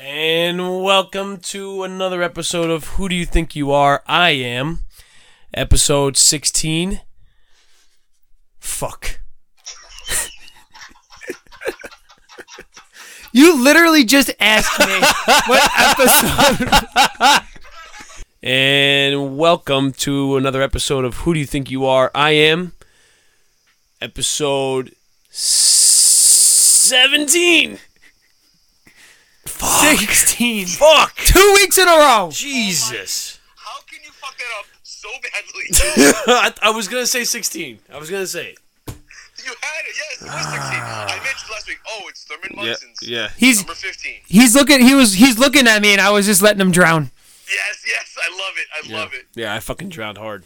And welcome to another episode of Who Do You Think You Are? I Am. Episode 16. Fuck. You literally just asked me what episode. And welcome to another episode of Who Do You Think You Are? I Am. Episode 17. Fuck. 16. Fuck. Two weeks in a row. Jesus. Oh How can you fuck that up so badly? I, I was going to say 16. I was going to say it. you had it, yes. It was 16. Ah. I mentioned last week. Oh, it's Thurman Munson's. Yeah. He's Number 15. he's looking he was he's looking at me and I was just letting him drown. Yes, yes. I love it. I love it. Yeah, I fucking drowned hard.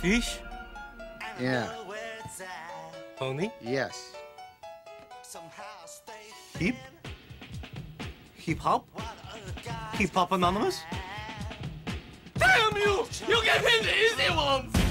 Fish? Yeah. Pony? Yes. Hip? Hip hop? Hip hop anonymous? Damn you! You gave him the easy ones!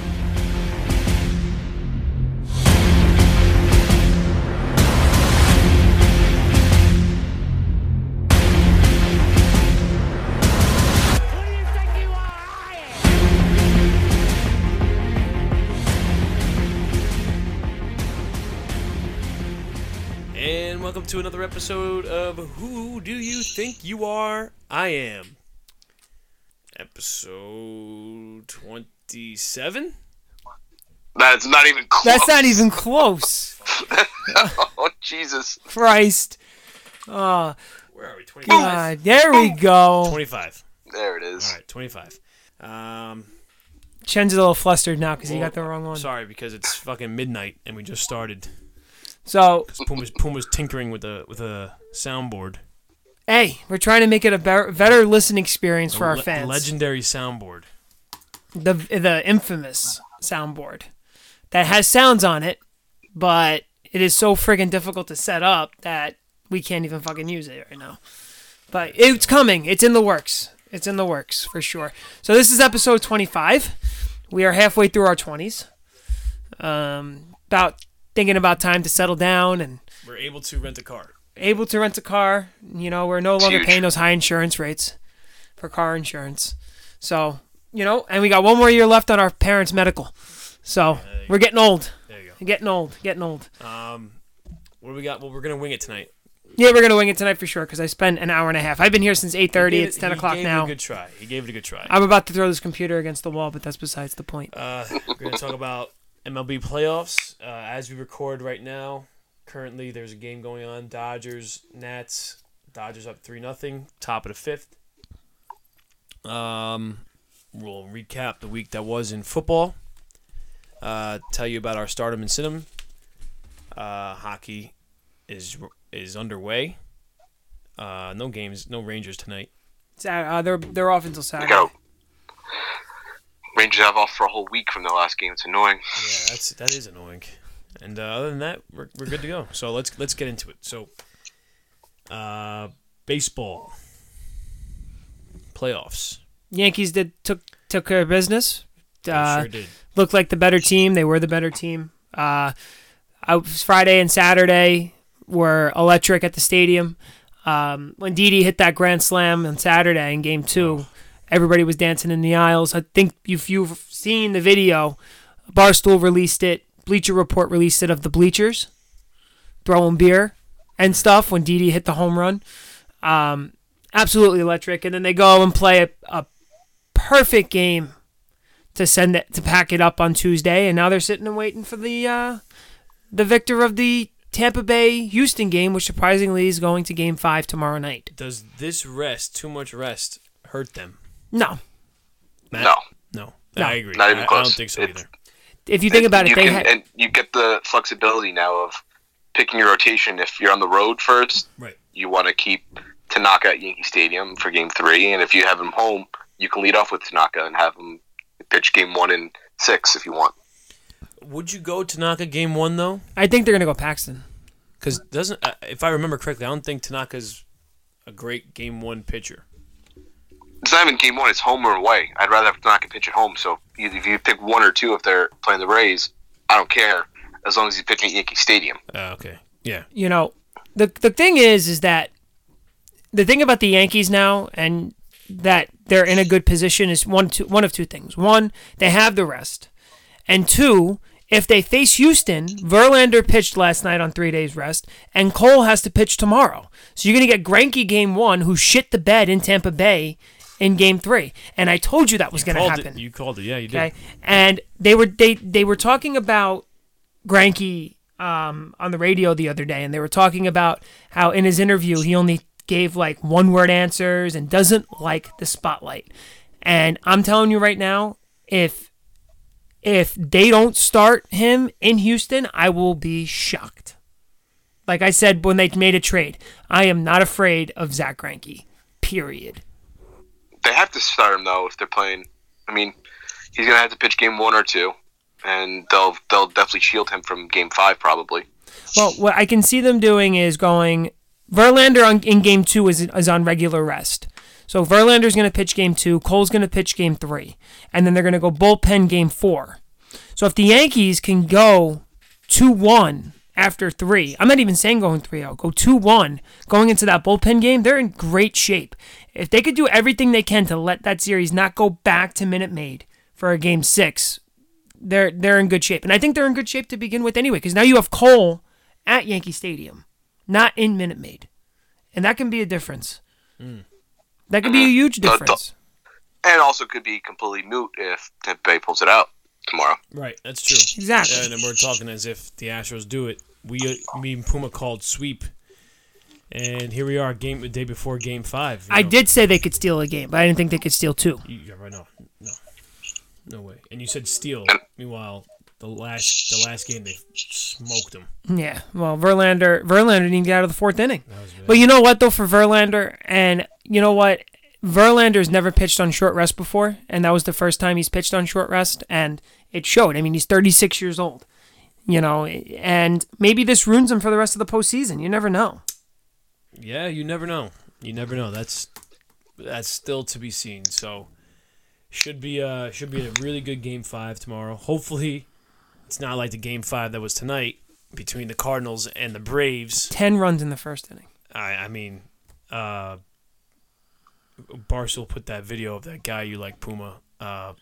And welcome to another episode of Who Do You Think You Are? I Am. Episode 27? That's not even close. That's not even close. oh, Jesus. Christ. Oh Where are we? 25? God. There we go. 25. There it is. All right, 25. Um, Chen's a little flustered now because he got the wrong one. sorry, because it's fucking midnight and we just started. So Puma's, Puma's tinkering with a with a soundboard. hey, we're trying to make it a better, better listening experience for our le- fans. Legendary soundboard. the the infamous soundboard that has sounds on it, but it is so friggin' difficult to set up that we can't even fucking use it right now. But it's coming. It's in the works. It's in the works for sure. So this is episode 25. We are halfway through our 20s. Um, about thinking about time to settle down and We're able to rent a car. able to rent a car. You know, we're no longer huge. paying those high insurance rates for car insurance. So, you know, and we got one more year left on our parents' medical. So we're getting old. There you go. Getting old. Getting old. Um, what do we got? Well, we're gonna wing it tonight. Yeah, we're gonna wing it tonight for sure because I spent an hour and a half. I've been here since eight thirty. He thirty. It's ten he o'clock gave now. It a good try. He gave it a good try. I'm about to throw this computer against the wall, but that's besides the point. Uh, we're going to talk about MLB playoffs. Uh, as we record right now, currently there's a game going on. Dodgers, Nats. Dodgers up 3 nothing. top of the fifth. Um, we'll recap the week that was in football. Uh, tell you about our stardom and cinema. Uh, hockey is is underway. Uh, no games, no Rangers tonight. Sat- uh, they're they're off until Look Saturday. Out. Rangers have off for a whole week from their last game. It's annoying. Yeah, that's that is annoying. And uh, other than that, we're, we're good to go. So let's let's get into it. So, uh, baseball playoffs. Yankees did took took care of business. Uh, sure did. looked like the better team. They were the better team. Uh, I was Friday and Saturday were electric at the stadium. Um, when Didi hit that grand slam on Saturday in Game Two, everybody was dancing in the aisles. I think if you've seen the video, Barstool released it. Bleacher Report released it of the bleachers throwing beer and stuff when Didi hit the home run. Um, absolutely electric. And then they go and play a, a perfect game to send it to pack it up on Tuesday, and now they're sitting and waiting for the uh, the victor of the Tampa Bay Houston game, which surprisingly is going to Game Five tomorrow night. Does this rest, too much rest, hurt them? No, Matt? No. No. No. I agree. Not even I, I close. don't think so It's- either. if you think about it, you they can, had and you get the flexibility now of picking your rotation. If you're on the road first, Right. you want to keep Tanaka at Yankee Stadium for Game Three, and if you have him home, you can lead off with Tanaka and have him pitch Game One and Six if you want. Would you go Tanaka game one though? I think they're gonna go Paxton. Because doesn't, uh, if I remember correctly, I don't think Tanaka's a great game one pitcher. It's not even Game One; it's home or away. I'd rather have Tanaka pitch at home. So if you pick one or two if they're playing the Rays, I don't care as long as he's pitching at Yankee Stadium. Uh, okay. Yeah. you know, the the thing is, is that the thing about the Yankees now, and that they're in a good position is one two one of two things. One, they have the rest, and two, if they face Houston, Verlander pitched last night on three days rest, and Cole has to pitch tomorrow. So you're gonna get Greinke game one, who shit the bed in Tampa Bay in game three, and I told you that was gonna happen. it. You called it. Yeah, you did. Okay, and they were they they were talking about Greinke um, on the radio the other day, and they were talking about how in his interview he only gave like one word answers and doesn't like the spotlight. And I'm telling you right now, if if they don't start him in Houston, I will be shocked. Like I said when they made a trade, I am not afraid of Zach Greinke. Period. They have to start him though if they're playing. I mean, he's gonna have to pitch game one or two, and they'll they'll definitely shield him from game five probably. Well, what I can see them doing is going. Verlander on, in game two is, is on regular rest. So Verlander's going to pitch game two. Cole's going to pitch game three. And then they're going to go bullpen game four. So if the Yankees can go 2 1 after three, I'm not even saying going 3 0, go 2 1 going into that bullpen game, they're in great shape. If they could do everything they can to let that series not go back to Minute Maid for a game six, they're they're in good shape. And I think they're in good shape to begin with anyway, because now you have Cole at Yankee Stadium, not in Minute Maid. And that can be a difference. That can be a huge The- the- difference. And also could be completely moot if Tampa Bay pulls it out tomorrow. Right. That's true. Exactly. And then we're talking as if the Astros do it. We, uh, me and Puma called sweep, and here we are, game the day before Game Five. I know. did say they could steal a game, but I didn't think they could steal two. You, yeah, right. No, no, no way. And you said steal. Meanwhile, the last the last game they smoked them. Yeah. Well, Verlander Verlander didn't get out of the fourth inning. was. But you know what though for Verlander, and you know what, Verlander's never pitched on short rest before, and that was the first time he's pitched on short rest, and it showed. I mean, he's 36 years old. You know, and maybe this ruins him for the rest of the postseason. You never know. Yeah, you never know. You never know. That's that's still to be seen. So should be uh should be a really good game five tomorrow. Hopefully, it's not like the game five that was tonight between the Cardinals and the Braves. 10 runs in the first inning. I I mean, uh, Barstool put that video of that guy you like Puma uh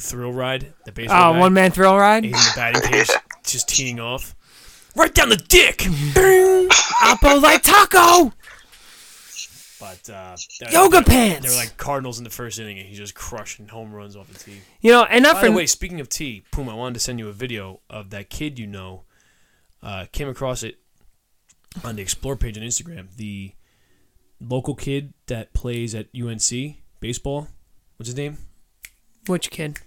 thrill ride the baseball Oh, guy. one man thrill ride. He's in the batting cage, just teeing off, right down the dick. Oppo like taco. But uh, they're- Yoga they're- pants. They're like Cardinals in the first inning, and he's just crushing home runs off the tee. You know, and not By for the way, speaking of tee, Puma, I wanted to send you a video of that kid you know. Uh, came across it on the Explore page on Instagram. The local kid that plays at UNC baseball. What's his name? which kid?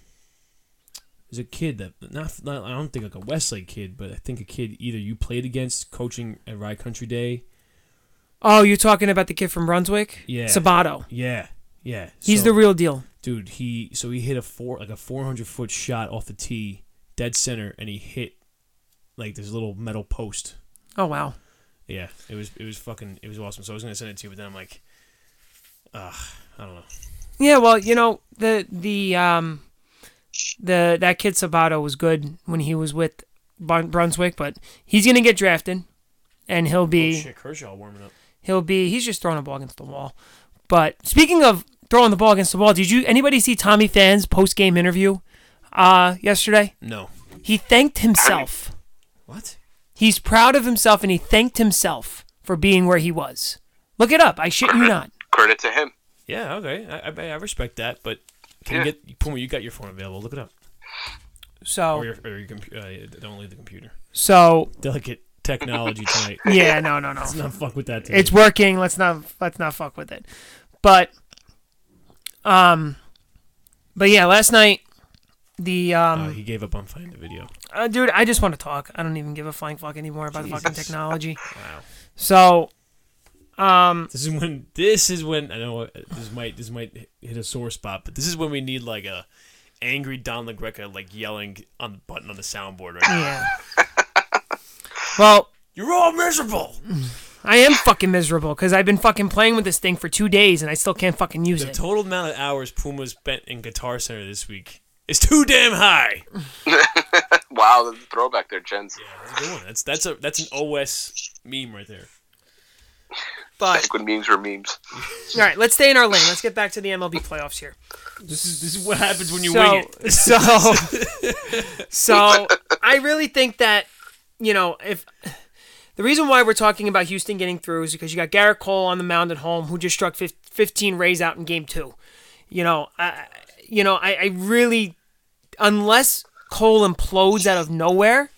There's a kid that not, not I don't think like a Westlake kid, but I think a kid either you played against coaching at Rye Country Day. Oh, you're talking about the kid from Brunswick? Yeah. Sabato. Yeah, yeah. He's So- the real deal. dude. He so he hit a four like a 400 foot shot off the tee, dead center, and he hit like this little metal post. Oh wow. Yeah, it was it was fucking it was awesome. So I was gonna send it to you, but then I'm like, ugh, I don't know. Yeah, well, you know the the um the that kid Sabato was good when he was with Brunswick, but he's gonna get drafted, and he'll Oh, be shit, Kershaw warming up. he'll be he's just throwing a ball against the wall. But speaking of throwing the ball against the wall, did you anybody see Tommy Pham's post game interview uh yesterday? No. He thanked himself. What? He's proud of himself, and he thanked himself for being where he was. Look it up. I shit you not. Credit to him. Yeah, okay, I, I, I respect that, but can Yeah. you get Puma? You got your phone available? Look it up, So or your, or your compu- uh, don't leave the computer. so Delicate technology tonight. yeah, no, no, no. Let's not fuck with that. Today. it's working. Let's not let's not fuck with it. But um but yeah, last night the Uh, um he gave up on finding the video. uh, dude, I just want to talk. I don't even give a flying fuck anymore about the fucking technology. Wow. So um This is when this is when I know uh, this might this might hit a sore spot, but this is when we need like a angry Don LaGreca like yelling on the button on the soundboard right now. yeah. well, You're all miserable. I am fucking miserable because I've been fucking playing with this thing for two days and I still can't fucking use The it. The total amount of hours Puma spent in Guitar Center this week is too damn high. Wow, that's a throwback there, gents. Yeah, that's a good one. That's that's a that's an OS meme right there. But Back when memes were memes. all right, let's stay in our lane. Let's get back to the MLB playoffs here. This is this is what happens when you so, wing it. So, so I really think that you know if the reason why we're talking about Houston getting through is because you got Gerrit Cole on the mound at home who just struck 15 Rays out in Game Two. You know, I, you know, I, I really unless Cole implodes out of nowhere.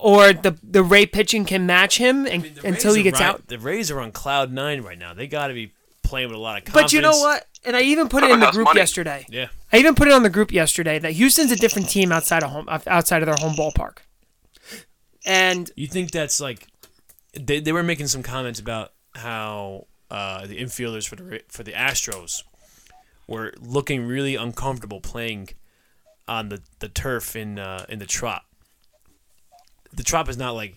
Or the the Ray pitching can match him and, The until he gets right- out. The Rays are on cloud nine right now. They got to be playing with a lot of confidence. But you know what? And I even put it in the group money. yesterday. Yeah. I even put it on the group yesterday that Houston's a different team outside of home outside of their home ballpark. And You think that's like they, they were making some comments about how uh, the infielders for the for the Astros were looking really uncomfortable playing on the, the turf in uh, in the Trop. The Trop is not like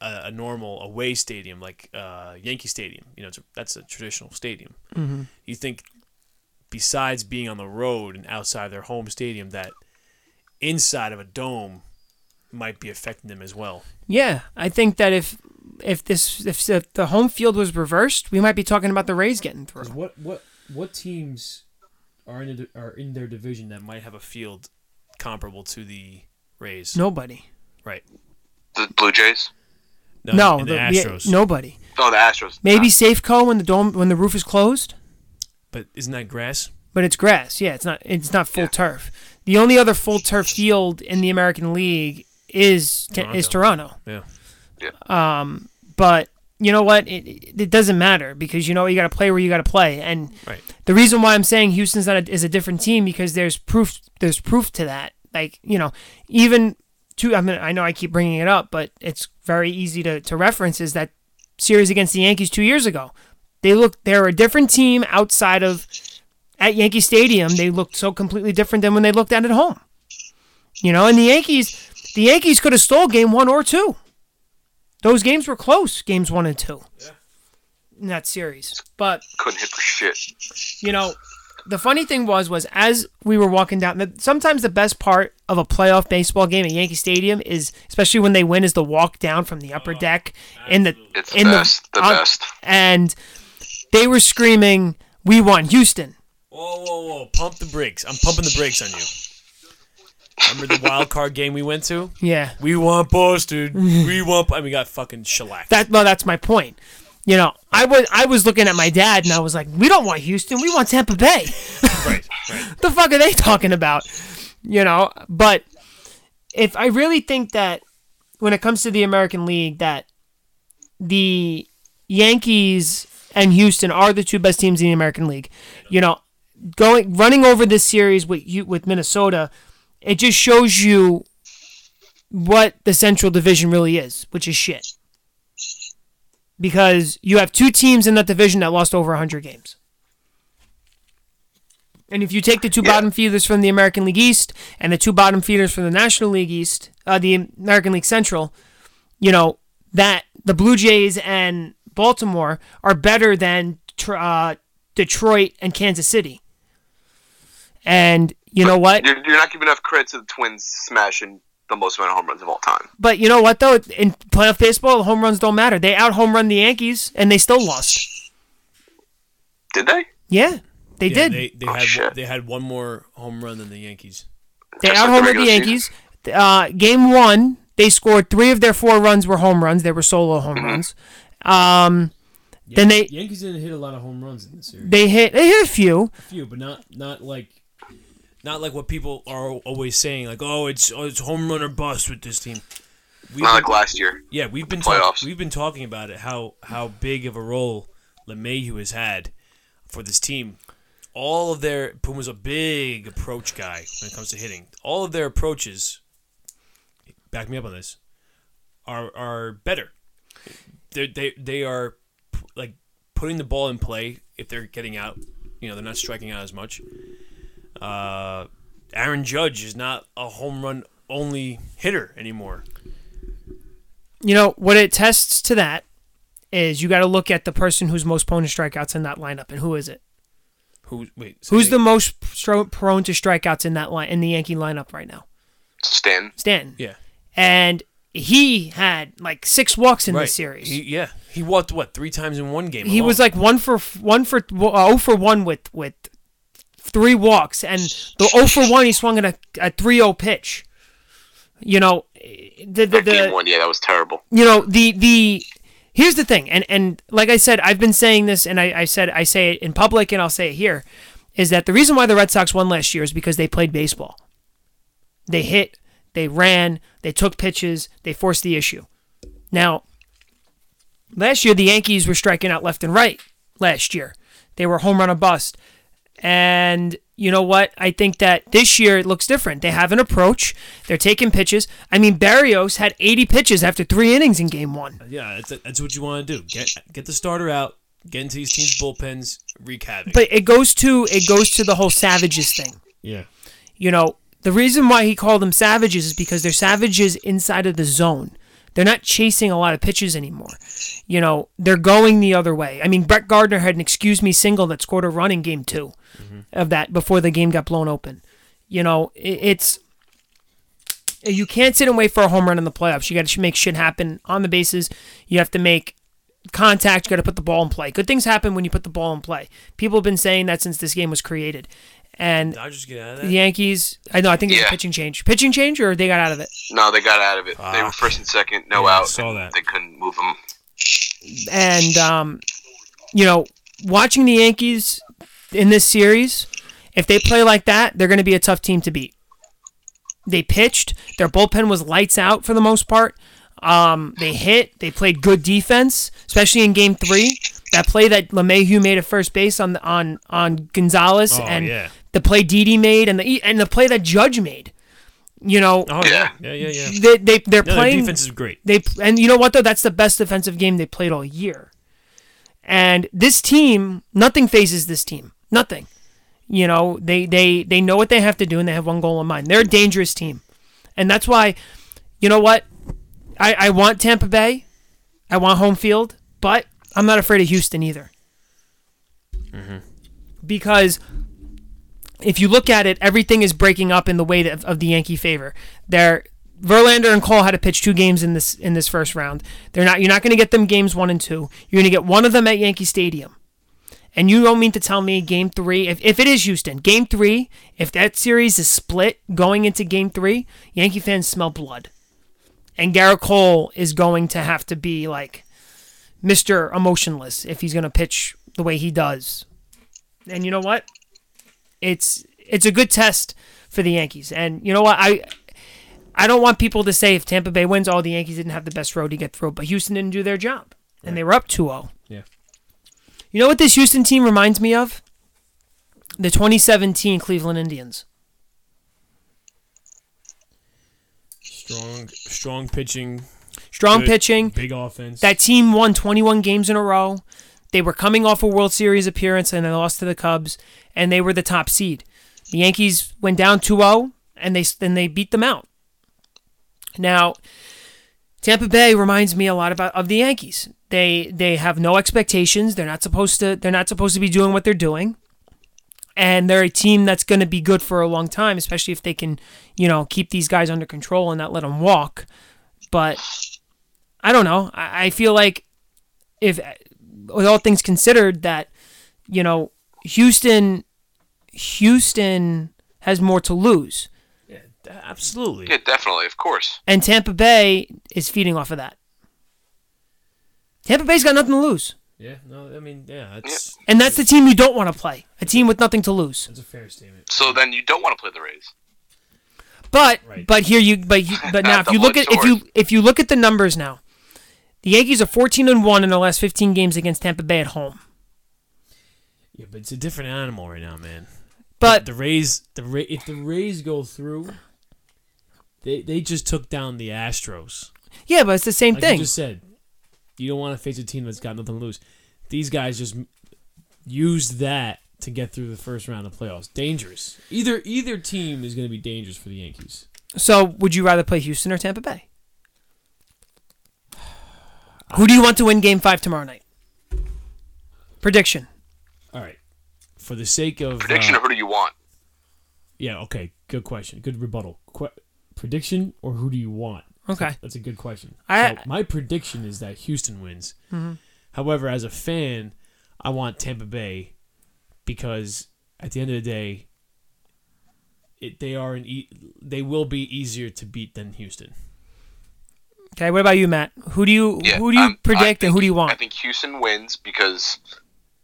a, a normal away stadium like uh, Yankee Stadium. You know, it's a, that's a traditional stadium. Mm-hmm. You think besides being on the road and outside their home stadium that inside of a dome might be affecting them as well. yeah, I think that if if this if, if the home field was reversed, we might be talking about the Rays getting through. What what what teams are in the, are in their division that might have a field comparable to the Rays? Nobody. Right. The Blue Jays? No, in the, the- yeah, Astros. nobody. Oh, the Astros. Maybe Safeco when the dome when the roof is closed, But isn't that grass? but it's grass. Yeah, it's not it's not full Yeah. turf. The only other full turf field in the American League is is Toronto. Yeah. Yeah. Um, but you know what? It, it, it doesn't matter because you know you got to play where you got to play. And Right. the reason why I'm saying Houston's not a, is a different team because there's proof. There's proof to that. Like you know, even to I mean I know I keep bringing it up, but it's very easy to to reference is that series against the Yankees two years ago. They look they're a different team outside of at Yankee Stadium. They looked so completely different than when they looked at at home. You know, and the Yankees the Yankees could have stole game one or two. Those games were close, games one and two. In that series. But, Couldn't hit for shit. you know, the funny thing was was as we were walking down that sometimes the best part of a playoff baseball game at Yankee Stadium is especially when they win is the walk down from the upper deck in the It's in best. The, on- best. and they were screaming, "We want Houston." Whoa, whoa, whoa! Pump the brakes. I'm pumping the brakes on you. Remember the wild card game we went to? Yeah. We want Boston. we want. And we got fucking shellacked. That well, that's my point. You know, I was I was looking at my dad and I was like, "We don't want Houston. We want Tampa Bay." right. Right. the fuck are they talking about? You know, but if I really think that when it comes to the American League, that the Yankees and Houston are the two best teams in the American League, you know, going running over this series with you with Minnesota, it just shows you what the Central Division really is, which is shit. Because you have two teams in that division that lost over 100 games. And if you take the two Yeah. bottom feeders from the American League East and the two bottom feeders from the National League East, uh, the American League Central, you know that the Blue Jays and Baltimore are better than uh, Detroit and Kansas City. And you know what? You're, you're not giving enough credit to the Twins smashing the most amount of home runs of all time. But you know what though? In playoff baseball, home runs don't matter. They out home run the Yankees and they still lost. Did they? Yeah, they Yeah, did. They, they Oh, had shit. they had one more home run than the Yankees. They Just out like the homered the Yankees. Uh, game one, they scored three of their four runs were home runs. They were solo home Mm-hmm. runs. Um, Then they- Yankees didn't hit a lot of home runs in the series. they hit they hit a few. A few, but not not like not like what people are always saying. Like, oh, it's oh, it's home run or bust with this team. We've Not been- like last year. Yeah, we've been talk- we've been talking about it how how big of a role LeMahieu has had for this team. All of their Puma's a big approach guy when it comes to hitting. All of their approaches, back me up on this, are are better. They they they are like putting the ball in play if they're getting out. You know, they're not striking out as much. Uh, Aaron Judge is not a home run only hitter anymore. You know what it tests to that is you got to look at the person who's most prone to strikeouts in that lineup, and who is it? Who wait? say Who's the most stro- prone to strikeouts in that line in the Yankee lineup right now? Stan. Stan. Yeah. And he had like six walks in right. this series. He, yeah, he walked what three times in one game. he alone. was like one for one for uh, 0 for one with with three walks, and the 0 for one he swung at a, a 3-0 pitch. You know, the the, That game one, yeah, that was terrible. you know the the here's the thing, and and like I said, I've been saying this, and I, I said I say it in public, and I'll say it here, is that the reason why the Red Sox won last year is because they played baseball. They hit, they ran, they took pitches, they forced the issue. Now, last year the Yankees were striking out left and right. Last year, they were home run a bust, and you know what? I think that this year it looks different. They have an approach. They're taking pitches. I mean, Berrios had 80 pitches after three innings in Game One. yeah. That's, that's what you want to do. Get get the starter out. Get into these teams' bullpens. Wreak havoc. But it goes to it goes to the whole savages thing. yeah. You know, the reason why he called them savages is because they're savages inside of the zone. They're not chasing a lot of pitches anymore. You know, they're going the other way. I mean, Brett Gardner had an excuse me single that scored a run in game 2 mm-hmm. of that before the game got blown open. You know, it, it's you can't sit and wait for a home run in the playoffs. You got to make shit happen on the bases. You have to make contact. You got to put the ball in play. Good things happen when you put the ball in play. People have been saying that since this game was created. And Dodgers get out of the. Yankees, I know, I think it's a Yeah. pitching change. Pitching change, or they got out of it. No, they got out of it. they Ah. were first and second, no Yeah, I out. saw and that. They couldn't move them. And um, you know, watching the Yankees in this series, if they play like that, they're going to be a tough team to beat. They pitched. Their bullpen was lights out for the most part. Um, they hit. They played good defense, especially in Game Three. That play that LeMahieu made at first base on the, on on Gonzalez, Oh, and yeah. The play Didi made, and the and the play that Judge made. You know, Oh yeah. Yeah. Yeah. Yeah. they they they're No, their playing defense is great. they and you know what though? That's the best defensive game they played all year. And this team, nothing phases this team. Nothing. You know, they they they know what they have to do and they have one goal in mind. They're a dangerous team. And that's why, you know what? I, I want Tampa Bay. I want home field, but I'm not afraid of Houston either. Mm-hmm. Because if you look at it, everything is breaking up in the way of, of the Yankee favor. They're Verlander and Cole had to pitch two games in this in this first round. They're not. You're not going to get them games one and two. You're going to get one of them at Yankee Stadium. And you don't mean to tell me game three, if, if it is Houston, game three, if that series is split going into game three, Yankee fans smell blood. And Gerrit Cole is going to have to be like Mr. Emotionless if he's going to pitch the way he does. And you know what? It's it's a good test for the Yankees. And you know what? I I don't want people to say if Tampa Bay wins, all the Yankees didn't have the best road to get through, but Houston didn't do their job. And they were up 2-0. Yeah. You know what this Houston team reminds me of? The 2017 Cleveland Indians. Strong, strong pitching. Strong good, pitching. Big offense. That team won 21 games in a row. They were coming off a World Series appearance and they lost to the Cubs, and they were the top seed. The Yankees went down 2-0, and they then they beat them out. Now, Tampa Bay reminds me a lot about of the Yankees. They they have no expectations. They're not supposed to. They're not supposed to be doing what they're doing, and they're a team that's going to be good for a long time, especially if they can, you know, keep these guys under control and not let them walk. But I don't know. I, I feel like if, with all things considered, that you know, Houston, Houston has more to lose, yeah, absolutely. Yeah, definitely, of course. and Tampa Bay is feeding off of that. Tampa Bay's got nothing to lose, Yeah. No, I mean, yeah, that's and that's the team you don't want to play. A team with nothing to lose. that's a fair statement. So then you don't want to play the Rays. But Right. but here you but you, but now if you look at if you if you look at the numbers now, the Yankees are 14 and one in the last 15 games against Tampa Bay at home. Yeah, but it's a different animal right now, man. But the Rays, the Ra- if the Rays go through, they they just took down the Astros. yeah, but it's the same Like thing. you just said, you don't want to face a team that's got nothing to lose. These guys just used that to get through the first round of playoffs. Dangerous. Either either team is going to be dangerous for the Yankees. So, would you rather play Houston or Tampa Bay? Who do you want to win Game Five tomorrow night? Prediction. All right. For the sake of Prediction uh, of who do you want? yeah, okay, good question, good rebuttal. Que- prediction or who do you want? Okay. That's a good question. I- so my prediction is that Houston wins. However, as a fan, I want Tampa Bay because at the end of the day, it, they are an e- they will be easier to beat than Houston. Okay. What about you, Matt? Who do you Yeah, who do you um, I predict and who do you want? I think Houston wins because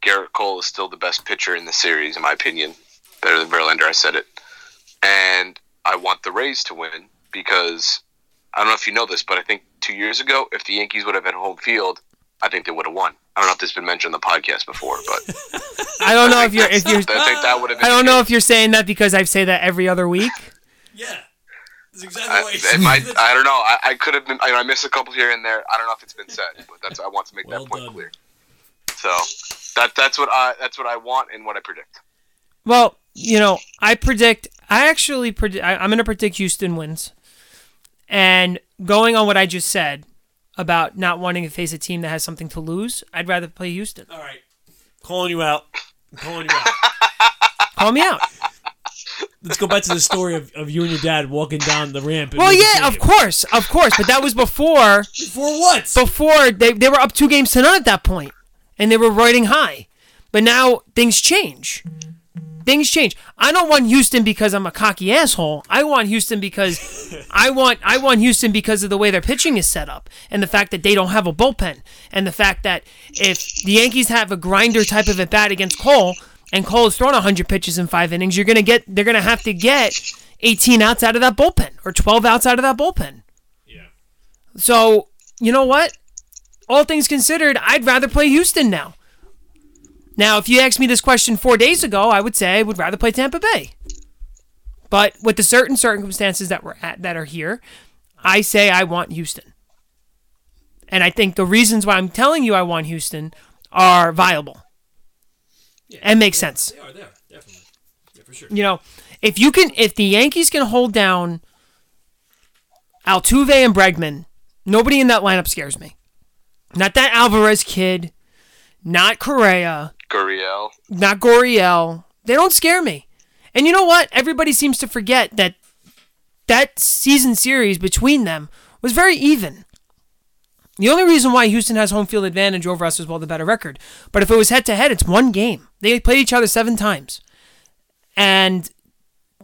Gerrit Cole is still the best pitcher in the series, in my opinion. Better than Verlander, I said it. And I want the Rays to win because I don't know if you know this, but I think two years ago, if the Yankees would have had home field, I think they would have won. I don't know if this has been mentioned on the podcast before, but I don't know if you're if you're I think that would have been. I don't know if you're saying that because I say that every other week. Yeah, that's I, might, I don't know. I, I could have been. I, I missed a couple here and there. I don't know if it's been said, but that's. I want to make Well that point done. clear. So that that's what I that's what I want and what I predict. Well, you know, I predict. I actually predict. I, I'm going to predict Houston wins. And going on what I just said about not wanting to face a team that has something to lose, I'd rather play Houston. All right, calling you out. calling you out. Call me out. Let's go back to the story of, of you and your dad walking down the ramp. Well, yeah, of course, of course, but that was before Before what? before they they were up two games to none at that point, and they were riding high. But now things change. Things change. I don't want Houston because I'm a cocky asshole. I want Houston because I want I want Houston because of the way their pitching is set up and the fact that they don't have a bullpen and the fact that if the Yankees have a grinder type of at bat against Cole and Cole is throwing 100 pitches in 5 innings, you're going to get they're going to have to get 18 outs out of that bullpen or 12 outs out of that bullpen. yeah. So, you know what? All things considered, I'd rather play Houston now. Now, if you asked me this question four days ago, I would say I would rather play Tampa Bay. But with the certain circumstances that we're at that are here, I say I want Houston. And I think the reasons why I'm telling you I want Houston are viable. And make sense. They are there, definitely. Yeah, for sure. You know, if you can, if the Yankees can hold down Altuve and Bregman, nobody in that lineup scares me. Not that Alvarez kid, not Correa, Gurriel. not Gurriel. They don't scare me. And you know what? Everybody seems to forget that that season series between them was very even. The only reason why Houston has home field advantage over us is well the better record. But if it was head to head, it's one game. They played each other seven times. And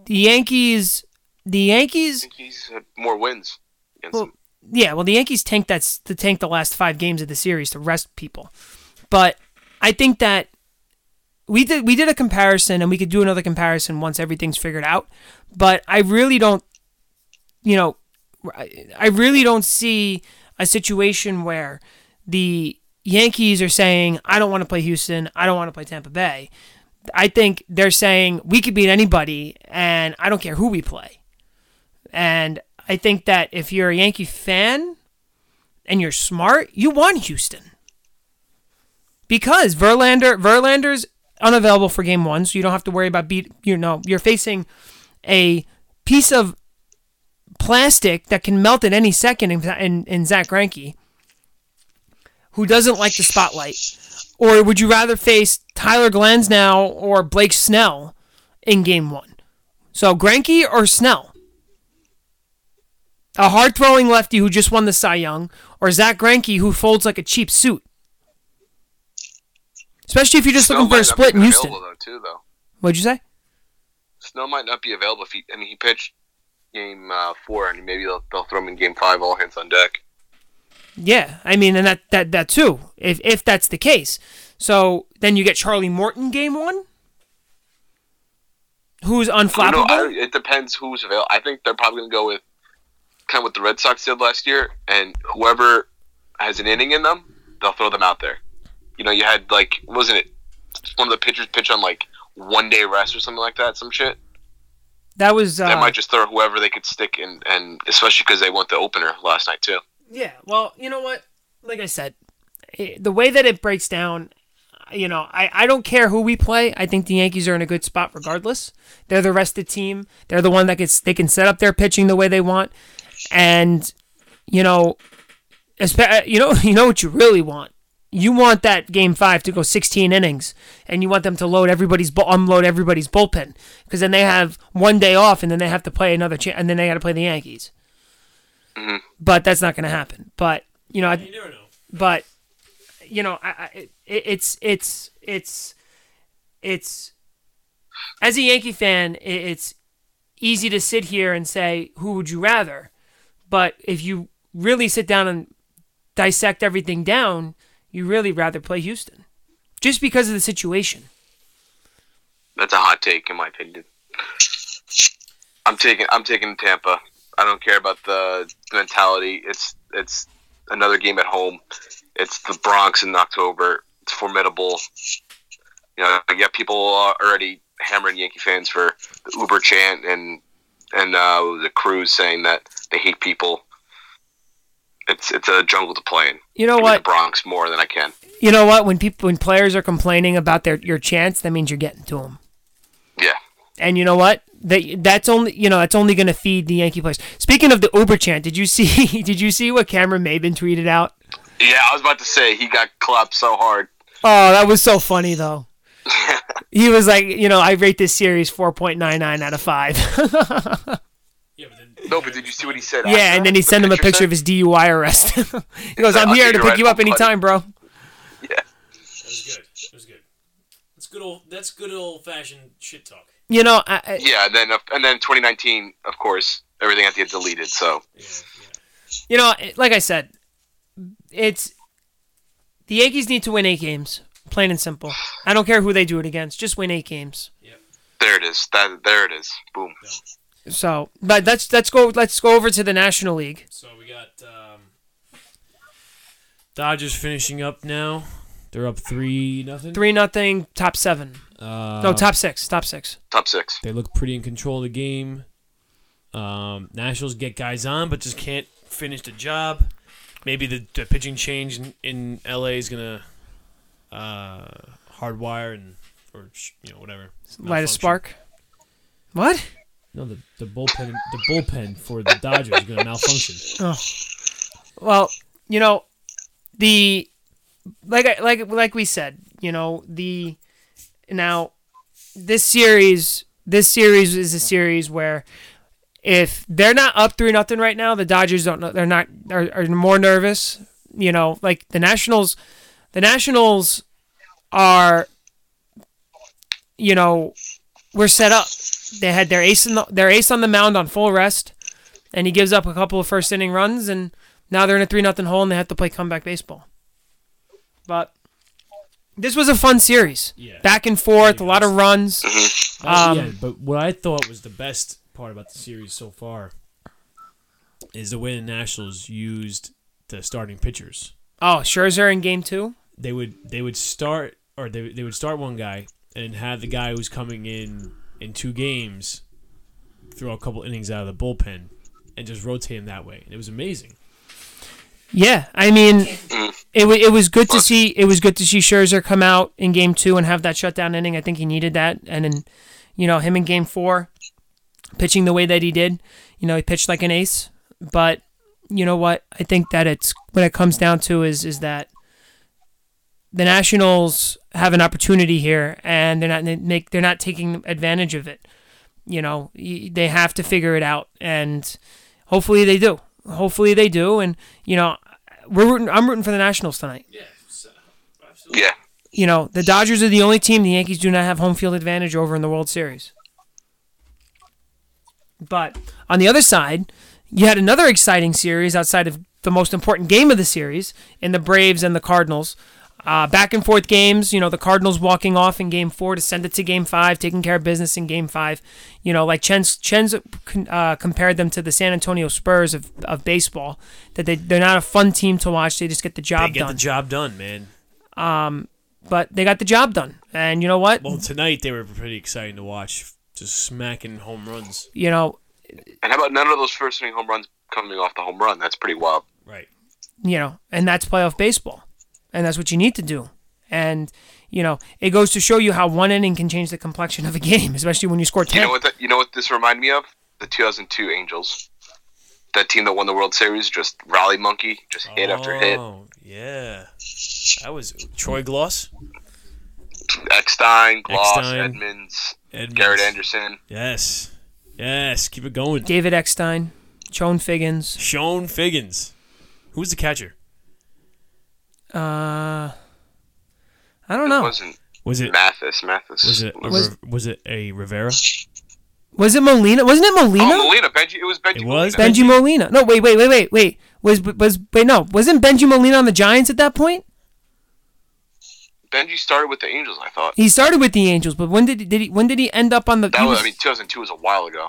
the Yankees the Yankees think had more wins well, them. yeah, well, the Yankees tanked that's to tank the last five games of the series to rest people, but I think that we did we did a comparison, and we could do another comparison once everything's figured out. But I really don't, you know, I really don't see a situation where the Yankees are saying, "I don't want to play Houston. I don't want to play Tampa Bay." I think they're saying we could beat anybody, and I don't care who we play. And I think that if you're a Yankee fan and you're smart, you want Houston. Because Verlander Verlander's unavailable for game 1, so you don't have to worry about beat you know, you're facing a piece of plastic that can melt at any second in, in, in Zach Greinke, who doesn't like the spotlight. Or would you rather face Tyler Glasnow or Blake Snell in game 1? So Greinke or Snell? a hard throwing lefty who just won the Cy Young, or Zach Greinke who folds like a cheap suit. Especially if you're just Snow looking for a split in Houston. Though, too, though. What'd you say? Snow might not be available if he. I mean, he pitched game uh, four, and maybe they'll, they'll throw him in game five, all hands on deck. Yeah, I mean, and that that that too. If if that's the case, so then you get Charlie Morton game one, who's I don't know, unflappable. I, it depends who's available. I think they're probably going to go with kind of what the Red Sox did last year, and whoever has an inning in them, they'll throw them out there. You know, you had like wasn't it one of the pitchers pitch on like one day rest or something like that, some shit. That was Uh, They uh, might just throw whoever they could stick in, and especially because they went the opener last night too. Yeah, well, you know what? Like I said, the way that it breaks down, you know, I, I don't care who we play. I think the Yankees are in a good spot regardless. They're the rested team. They're the one that gets they can set up their pitching the way they want, and you know, you know, you know what you really want. You want that game five to go 16 innings, and you want them to load everybody's bu- unload everybody's bullpen because then they have one day off, and then they have to play another, cha- and then they got to play the Yankees. Mm-hmm. But that's not going to happen. But you know, I, You know. but you know, I, I it, it's it's it's it's as a Yankee fan, i- it's easy to sit here and say who would you rather, but if you really sit down and dissect everything down, you really rather play Houston, just because of the situation. That's a hot take, in my opinion. I'm taking I'm taking Tampa. I don't care about the mentality. It's it's another game at home. It's the Bronx in October. It's formidable. You know, yeah, people are already hammering Yankee fans for the Uber chant and and uh, the crews saying that they hate people. It's it's a jungle to play in. You know Give what? The Bronx more than I can. You know what? When people when players are complaining about their your chance, that means you're getting to them. Yeah. And you know what? That that's only you know that's only going to feed the Yankee players. Speaking of the Uber chant, did you see did you see what Cameron Maybin tweeted out? Yeah, I was about to say he got clapped so hard. Oh, that was so funny though. he was like, you know, I rate this series 4.99 out of 5. Yeah, but then No, but did you see what he said? yeah, after and then he that? sent him a picture said? of his DUI arrest. he goes, "I'm here to pick you up rifle, buddy." anytime, bro." Yeah. that was good. That was good. That's good old. That's good old fashioned shit talk. You know, I, I, Yeah, and then and then 2019, of course, everything had to get deleted. So Yeah, yeah. you know, like I said, it's the Yankees need to win eight games, plain and simple. I don't care who they do it against, just win eight games. there it is. That there it is. Boom. So, but let's let's go let's go over to the National League. So we got um, Dodgers finishing up now. They're up three nothing. Three nothing, top seven. Uh, No, top six, top six. Top six. They look pretty in control of the game. Um, Nationals get guys on, but just can't finish the job. Maybe the, the pitching change in, in LA is gonna uh, hardwire and or you know whatever. Light a spark. What? No, the, the bullpen the bullpen for the Dodgers is gonna malfunction. Well, you know, the like like like we said, you know, the now this series this series is a series where if they're not up three nothing right now, the Dodgers don't know they're not are, are more nervous. You know, like the Nationals the Nationals are you know, we're set up. They had their ace in the, their ace on the mound on full rest, and he gives up a couple of first inning runs, and now they're in a three nothing hole, and they have to play comeback baseball. But this was a fun series, Yeah. back and forth, a lot of runs. Uh, Um, yeah, but what I thought was the best part about the series so far is the way the Nationals used the starting pitchers. Oh, Scherzer in game two. They would they would start or they, they would start one guy and have the guy who's coming in in two games throw a couple innings out of the bullpen and just rotate him that way. And it was amazing. Yeah, I mean, mm-hmm. it, wa it was good to see. It was good to see Scherzer come out in Game Two and have that shutdown inning. I think he needed that, and then, you know, him in Game Four, pitching the way that he did. You know, he pitched like an ace. But you know what? I think that it's what it comes down to is is that the Nationals have an opportunity here, and they're not they make they're not taking advantage of it. You know, they have to figure it out, and hopefully they do. Hopefully they do, and you know, we're rooting, I'm rooting for the Nationals tonight. Yeah. You know, the Dodgers are the only team the Yankees do not have home field advantage over in the World Series. But on the other side, you had another exciting series outside of the most important game of the series in the Braves and the Cardinals. Uh, back and forth games, you know, the Cardinals walking off in game four to send it to game five, taking care of business in game five. You know, like Chen's, Chen's uh, compared them to the San Antonio Spurs of, of baseball, that they, they're not a fun team to watch. They just get the job done. They get done. the job done, man. Um, but they got the job done. And you know what? Well, tonight they were pretty exciting to watch, just smacking home runs. you know, And how about none of those first inning home runs coming off the home run? That's pretty wild. Right. you know, and that's playoff baseball, and that's what you need to do. And you know, it goes to show you how one inning can change the complexion of a game, especially when you score ten. You ten. know what? That, you know what this reminded me of? The 2002 Angels. that team that won the World Series, just rally monkey, just hit after hit. Oh, yeah. That was Troy Glaus, Eckstein, Glaus, Eckstein. Edmonds, Edmonds. Garrett Anderson. Yes. Yes. Keep it going. David Eckstein, Chone Figgins. Chone Figgins. Who was the catcher? Uh, I don't It know. wasn't Was it Mathis. Mathis was it a, Was- Riv- was it a Rivera? Was it Molina? Wasn't it Molina? Oh, Molina. Benji. It was Benji. It was Molina. Benji Molina. No, wait, wait, wait, wait, wait. Was was wait no? Wasn't Benji Molina on the Giants at that point? Benji started with the Angels. I thought He started with the Angels, but when did did he when did he end up on the? that was. was- I mean, 2002 was a while ago.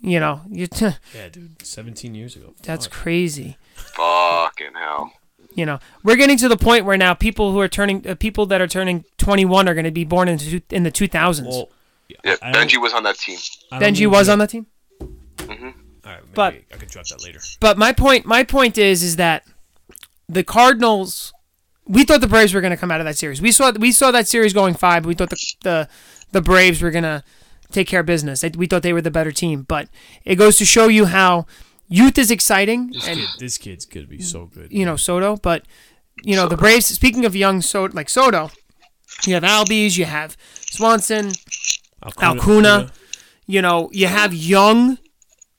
you know, you t- Yeah, dude. 17 years ago. that's Fuck. crazy. Fucking hell. You know, we're getting to the point where now people who are turning uh, people that are turning 21 are going to be born in, two- in the 2000s. Well, Yeah, I Benji was on that team. Benji was to- on that team. All right, maybe but- I could drop that later. But my point, my point is, is that the Cardinals. We thought the Braves were going to come out of that series. We saw we saw that series going five. We thought the the, the Braves were going to take care of business. We thought they were the better team. But it goes to show you how youth is exciting, This and kid, this kid's gonna be so good. you know Soto. But you know the Braves. Speaking of young Soto, like Soto, you have Albies, you have Swanson, Acuña. you know, you have young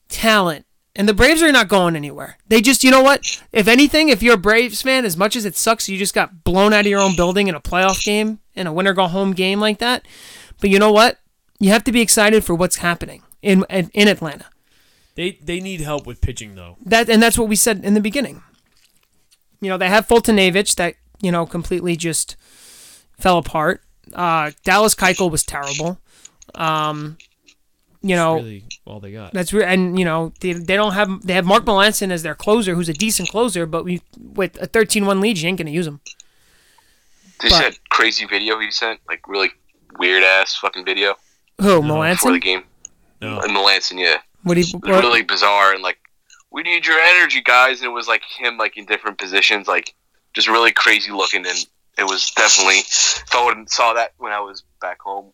talent. And the Braves are not going anywhere. They just, you know what? If anything, if you're a Braves fan, as much as it sucks, you just got blown out of your own building in a playoff game, in a winner go home game like that. But you know what? You have to be excited for what's happening in in, in Atlanta. They they need help with pitching though. That and that's what we said in the beginning. You know, they have Foltynewicz that you know completely just fell apart. Uh, Dallas Keuchel was terrible. Um, you know, Really, all they got. That's re- and you know they, they don't have they have Mark Melancon as their closer, who's a decent closer, but we with a 13-1 lead, you ain't gonna use him. This But- that crazy video he sent, like really weird ass fucking video Who Melancon? before the game. No. And Melancon, yeah, What he? it was What, really bizarre and like, we need your energy, guys. And it was like him like in different positions, like just really crazy looking. And it was definitely, if I would have saw that when I was back home,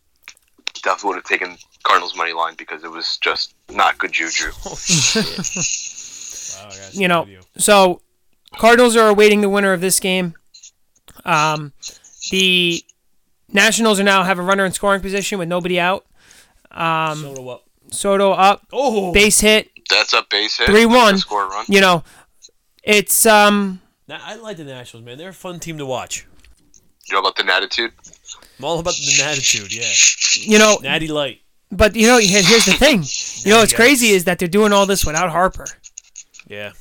definitely would have taken Cardinals money line because it was just not good juju. Shit! wow, I gotta see you know, video. so Cardinals are awaiting the winner of this game. Um, the Nationals are now have a runner in scoring position with nobody out. Um, Soto up. Soto up, Oh, base hit. That's a base hit. 3-1. Score a run. You know, it's um, Now, I like the Nationals, man. They're a fun team to watch. You know about the attitude? I'm all about the attitude. Yeah, you know, Natty Light. but you know, here's the thing. You know, what's Yikes. crazy is that they're doing all this without Harper. Yeah,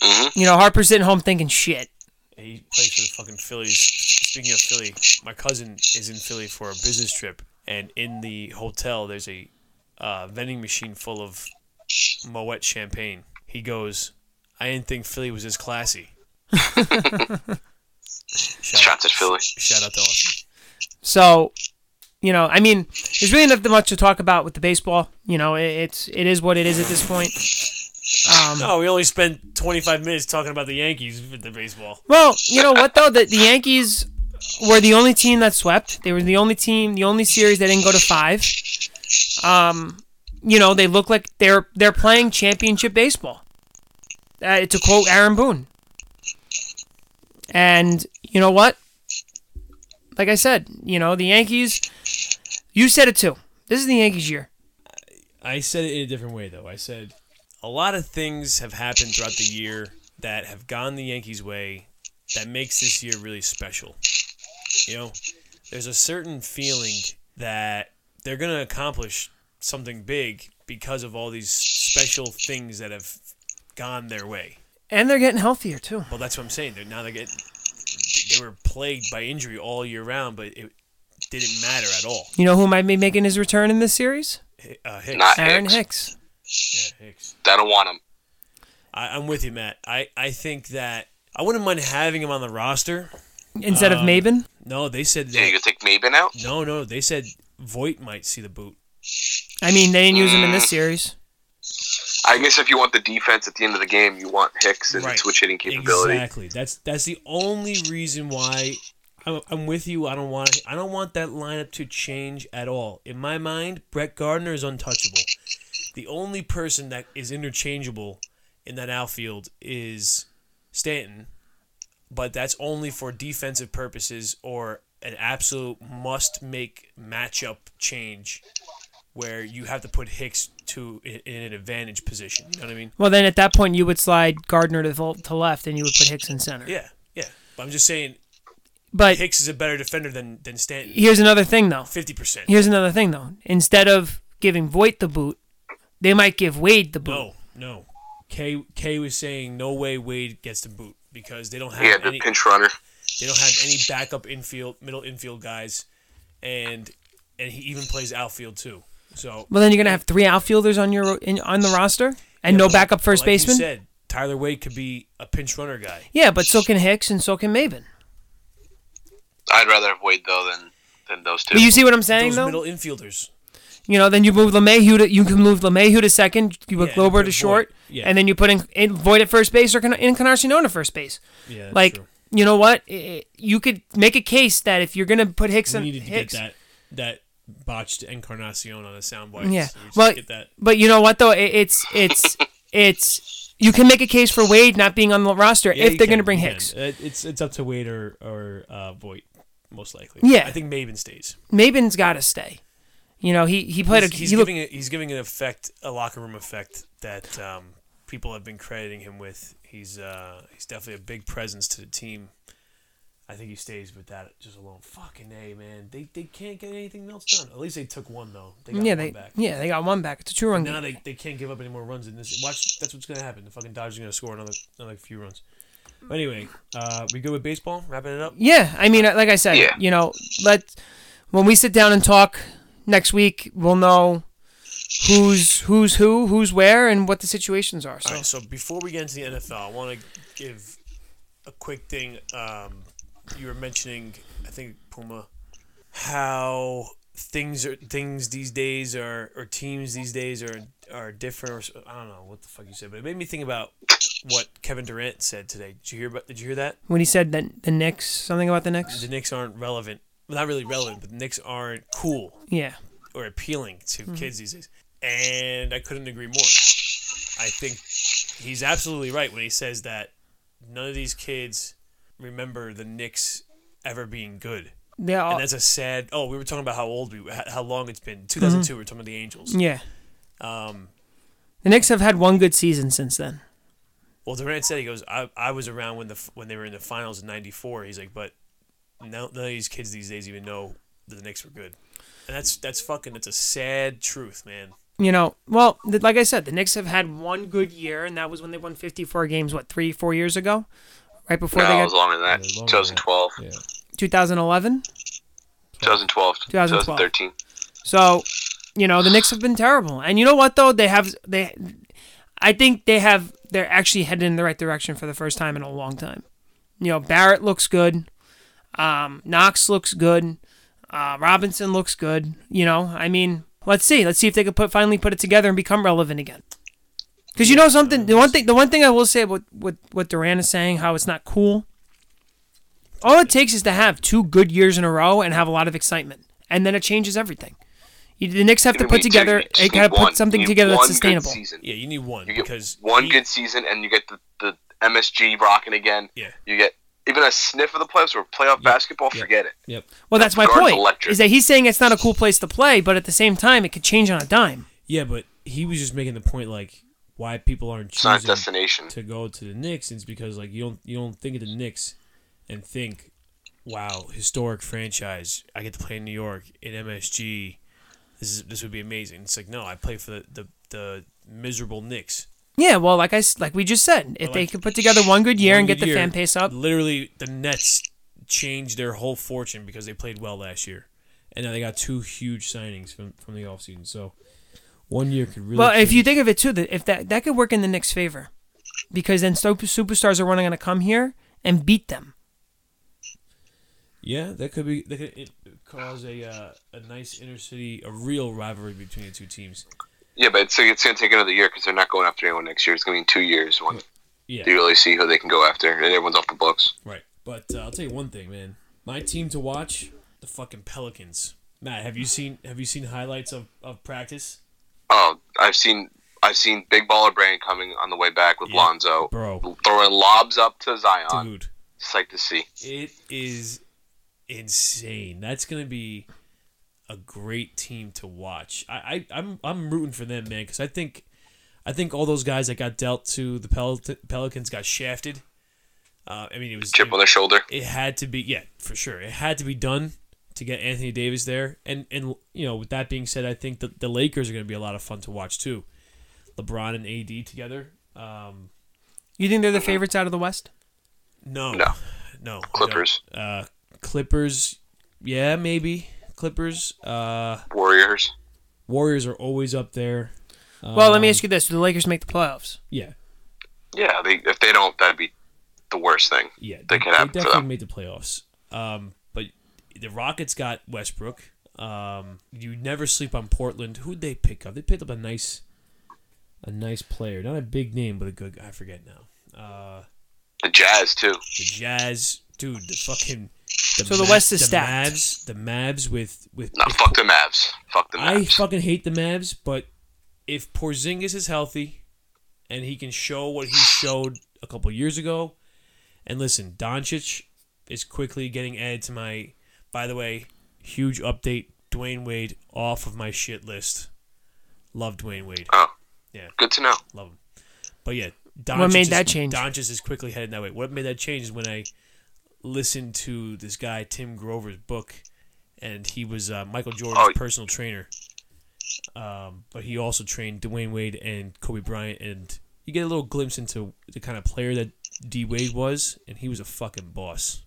hmm You know, Harper's sitting home thinking shit. he plays for the fucking Phillies. Speaking of Philly, my cousin is in Philly for a business trip, and in the hotel there's a uh, vending machine full of Moet champagne. He goes, "I didn't think Philly was this classy." shout, Shots at Philly. shout out to Austin. So, you know, I mean, there's really nothing much to talk about with the baseball. You know, it, it's it is what it is at this point. Um, No, we only spent 25 minutes talking about the Yankees with the baseball. well, you know what though, the, the Yankees were the only team that swept. They were the only team, the only series that didn't go to five. Um, you know, they look like they're they're playing championship baseball. Uh, to quote Aaron Boone. And you know what? Like I said, you know the Yankees. You said it too. This is the Yankees' year. I said it in a different way, though. I said a lot of things have happened throughout the year that have gone the Yankees' way that makes this year really special. You know, there's a certain feeling that they're going to accomplish something big because of all these special things that have gone their way. And they're getting healthier too. Well, that's what I'm saying. They're now they get they were plagued by injury all year round, but it didn't matter at all. You know who might be making his return in this series? Hi- Uh, Hicks, Not Aaron Hicks. Hicks. yeah, Hicks. I don't want him. I, I'm with you, Matt. I, I think that I wouldn't mind having him on the roster. Instead of Um, Maybin. No, they said Yeah, you could take Maybin out. no, no. They said Voit might see the boot. I mean, they didn't use him in this series. I guess if you want the defense at the end of the game, you want Hicks and Right. switch hitting capability. Exactly. That's that's the only reason why I'm, I'm with you. I don't want I don't want that lineup to change at all. In my mind, Brett Gardner is untouchable. The only person that is interchangeable in that outfield is Stanton, but that's only for defensive purposes or an absolute must make matchup change where you have to put Hicks to in in an advantage position. You know what I mean? Well, then at that point you would slide Gardner to vol- to left, and you would put Hicks in center. Yeah, yeah. But I'm just saying But Hicks is a better defender than than Stanton. here's another thing, though. Fifty percent. Here's another thing, though. Instead of giving Voit the boot, they might give Wade the boot. No, no. K K was saying no way Wade gets the boot because they don't have Yeah, the any pinch runner. They don't have any backup infield middle infield guys, and and he even plays outfield too. So Well, then you're gonna have three outfielders on your in, on the roster and Yeah, no backup first like you baseman. said Tyler Wade could be a pinch runner guy. Yeah, but so can Hicks and so can Maybin. I'd rather have Wade though than than those two. But you see what I'm saying, Those though. middle infielders. You know, then you move LeMahieu to you can move LeMahieu to second, you put Yeah, Gleyber to short, Yeah. and then you put in, in Voit at first base or Can- Encarnacion to first base. Yeah, that's like, true. You know what? I- I- you could make a case that if you're gonna put Hicks we needed to Hicks, get that that botched Encarnacion on a soundbite. Yeah. so Well, get that. but you know what though? It, it's it's it's you can make a case for Wade not being on the roster Yeah, if they're can, gonna bring Hicks. Uh, It's it's up to Wade or or uh, Voit, most likely. Yeah. I think Maybin stays. Maybin's got to stay. You know, he he played he's, a he's he looked, giving a, he's giving an effect, a locker room effect that um, people have been crediting him with. He's uh, he's definitely a big presence to the team. I think he stays with that just alone. Fucking a man, they, they can't get anything else done. At least they took one though. They got yeah one they back. yeah they got one back. It's a true run Now game. they, they can't give up any more runs in this. Watch, that's what's gonna happen. The fucking Dodgers are gonna score another another few runs. But anyway, uh, we good with baseball? Wrapping it up. Yeah, I mean, like I said, Yeah. you know, let when we sit down and talk next week, we'll know who's who's who, who's where, and what the situations are. So All right, so before we get into the NFL, I want to give a quick thing. Um, you were mentioning, I think Puma, how things are things these days are or teams these days are are different. Or, I don't know what the fuck you said, but it made me think about what Kevin Durant said today. Did you hear about? Did you hear that? when he said that the Knicks, something about the Knicks, The Knicks aren't relevant. Well, not really relevant, but the Knicks aren't cool yeah, or appealing to Hmm. kids these days. And I couldn't agree more. I think he's absolutely right when he says that none of these kids remember the Knicks ever being good. yeah, And that's a sad. Oh, we were talking about how old we, how how long it's been. 2002. We're talking about the Angels. yeah. Um, The Knicks have had one good season since then. well, Durant said he goes. I, I was around when the when they were in the finals in '94. He's like, but no, none of these kids these days even know that the Knicks were good. And that's that's fucking. That's a sad truth, man. You know, well, th- like I said, the Knicks have had one good year, and that was when they won 54 games. What three, four years ago, right before no, they it got was longer than that. Yeah, longer than that. 2012, Yeah. 2011. 2012, 2012. 2013. So, you know, the Knicks have been terrible. And you know what though? They have they I think they have they're actually headed in the right direction for the first time in a long time. You know, Barrett looks good. Um, Knox looks good. Uh, Robinson looks good. You know, I mean, let's see. Let's see if they could put finally put it together and become relevant again. Because you know something, the one thing, the one thing I will say about what what Duran is saying, how it's not cool. All it takes is to have two good years in a row and have a lot of excitement, and then it changes everything. You, the Knicks have to put need together, you just they gotta one. put something You together that's sustainable. Yeah, you need one You get because one he- good season, and you get the, the MSG rocking again. Yeah. You get even a sniff of the playoffs or playoff basketball. Yeah. Forget it. Yep. Well, that's my point. electric. Is that he's saying it's not a cool place to play, but at the same time, it could change on a dime. Yeah, but he was just making the point like why people aren't It's not a choosing destination. to go to the Knicks is because like you don't you don't think of the Knicks and think, wow, historic franchise. I get to play in New York in MSG. This is this would be amazing. It's like no, I play for the the, the miserable Knicks. Yeah, well, like I like we just said, if But, they could put together one good year One and get the year, fan pace up, Literally, the Nets changed their whole fortune because they played well last year, and now they got two huge signings from from the offseason. So one year could really. well, if you think of it too, that if that that could work in the Knicks' favor, because then super, superstars are going to come here and beat them. Yeah, that could be that could cause a uh, a nice inner city, a real rivalry between the two teams. Yeah, but it's, it's going to take another year because they're not going after anyone next year. It's going to be two years when Yeah, you really see who they can go after, and everyone's off the books. right. But uh, I'll tell you one thing, man. My team to watch, the fucking Pelicans. Matt, have you seen have you seen highlights of, of practice? Oh, I've seen I've seen Big Baller Brand coming on the way back with Yeah. Lonzo, Bro, throwing lobs up to Zion. dude, Sight to see. it is insane. That's gonna be a great team to watch. I, I I'm I'm rooting for them, man, because I think I think all those guys that got dealt to the Pel- Pelicans got shafted. Uh, I mean, it was Chip on their shoulder. it had to be yeah for sure it had to be done to get Anthony Davis there and and you know with that being said I think that the Lakers are going to be a lot of fun to watch too LeBron and AD together um You think they're the favorites out of the West? no No. no I don't. Clippers. uh Clippers yeah maybe Clippers uh Warriors. Warriors are always up there Well, let me Um, ask you this: Do the Lakers make the playoffs? yeah Yeah, they, if they don't, that'd be the worst thing. Yeah, They could happen for definitely them. made the playoffs. Um, but the Rockets got Westbrook. Um, you never sleep on Portland. Who'd they pick up? They picked up a nice, a nice player, not a big name, but a good. I forget now. Uh, The Jazz too. the Jazz, dude. The fucking. The So the West is the stacked. Mavs, the Mavs with with. No, if fuck the Mavs. Fuck the Mavs. I fucking hate the Mavs, but if Porzingis is healthy and he can show what he showed a couple years ago, and listen, Doncic is quickly getting added to my. By the way, huge update: Dwyane Wade off of my shit list. Love Dwyane Wade, oh, Yeah. Good to know. love him. But yeah, Doncic What made is, that change? Doncic is quickly headed that way. What made that change is when I listened to this guy Tim Grover's book, and he was uh, Michael Jordan's Oh. personal trainer. Um, but he also trained Dwyane Wade and Kobe Bryant, and you get a little glimpse into the kind of player that D Wade was, and he was a fucking boss.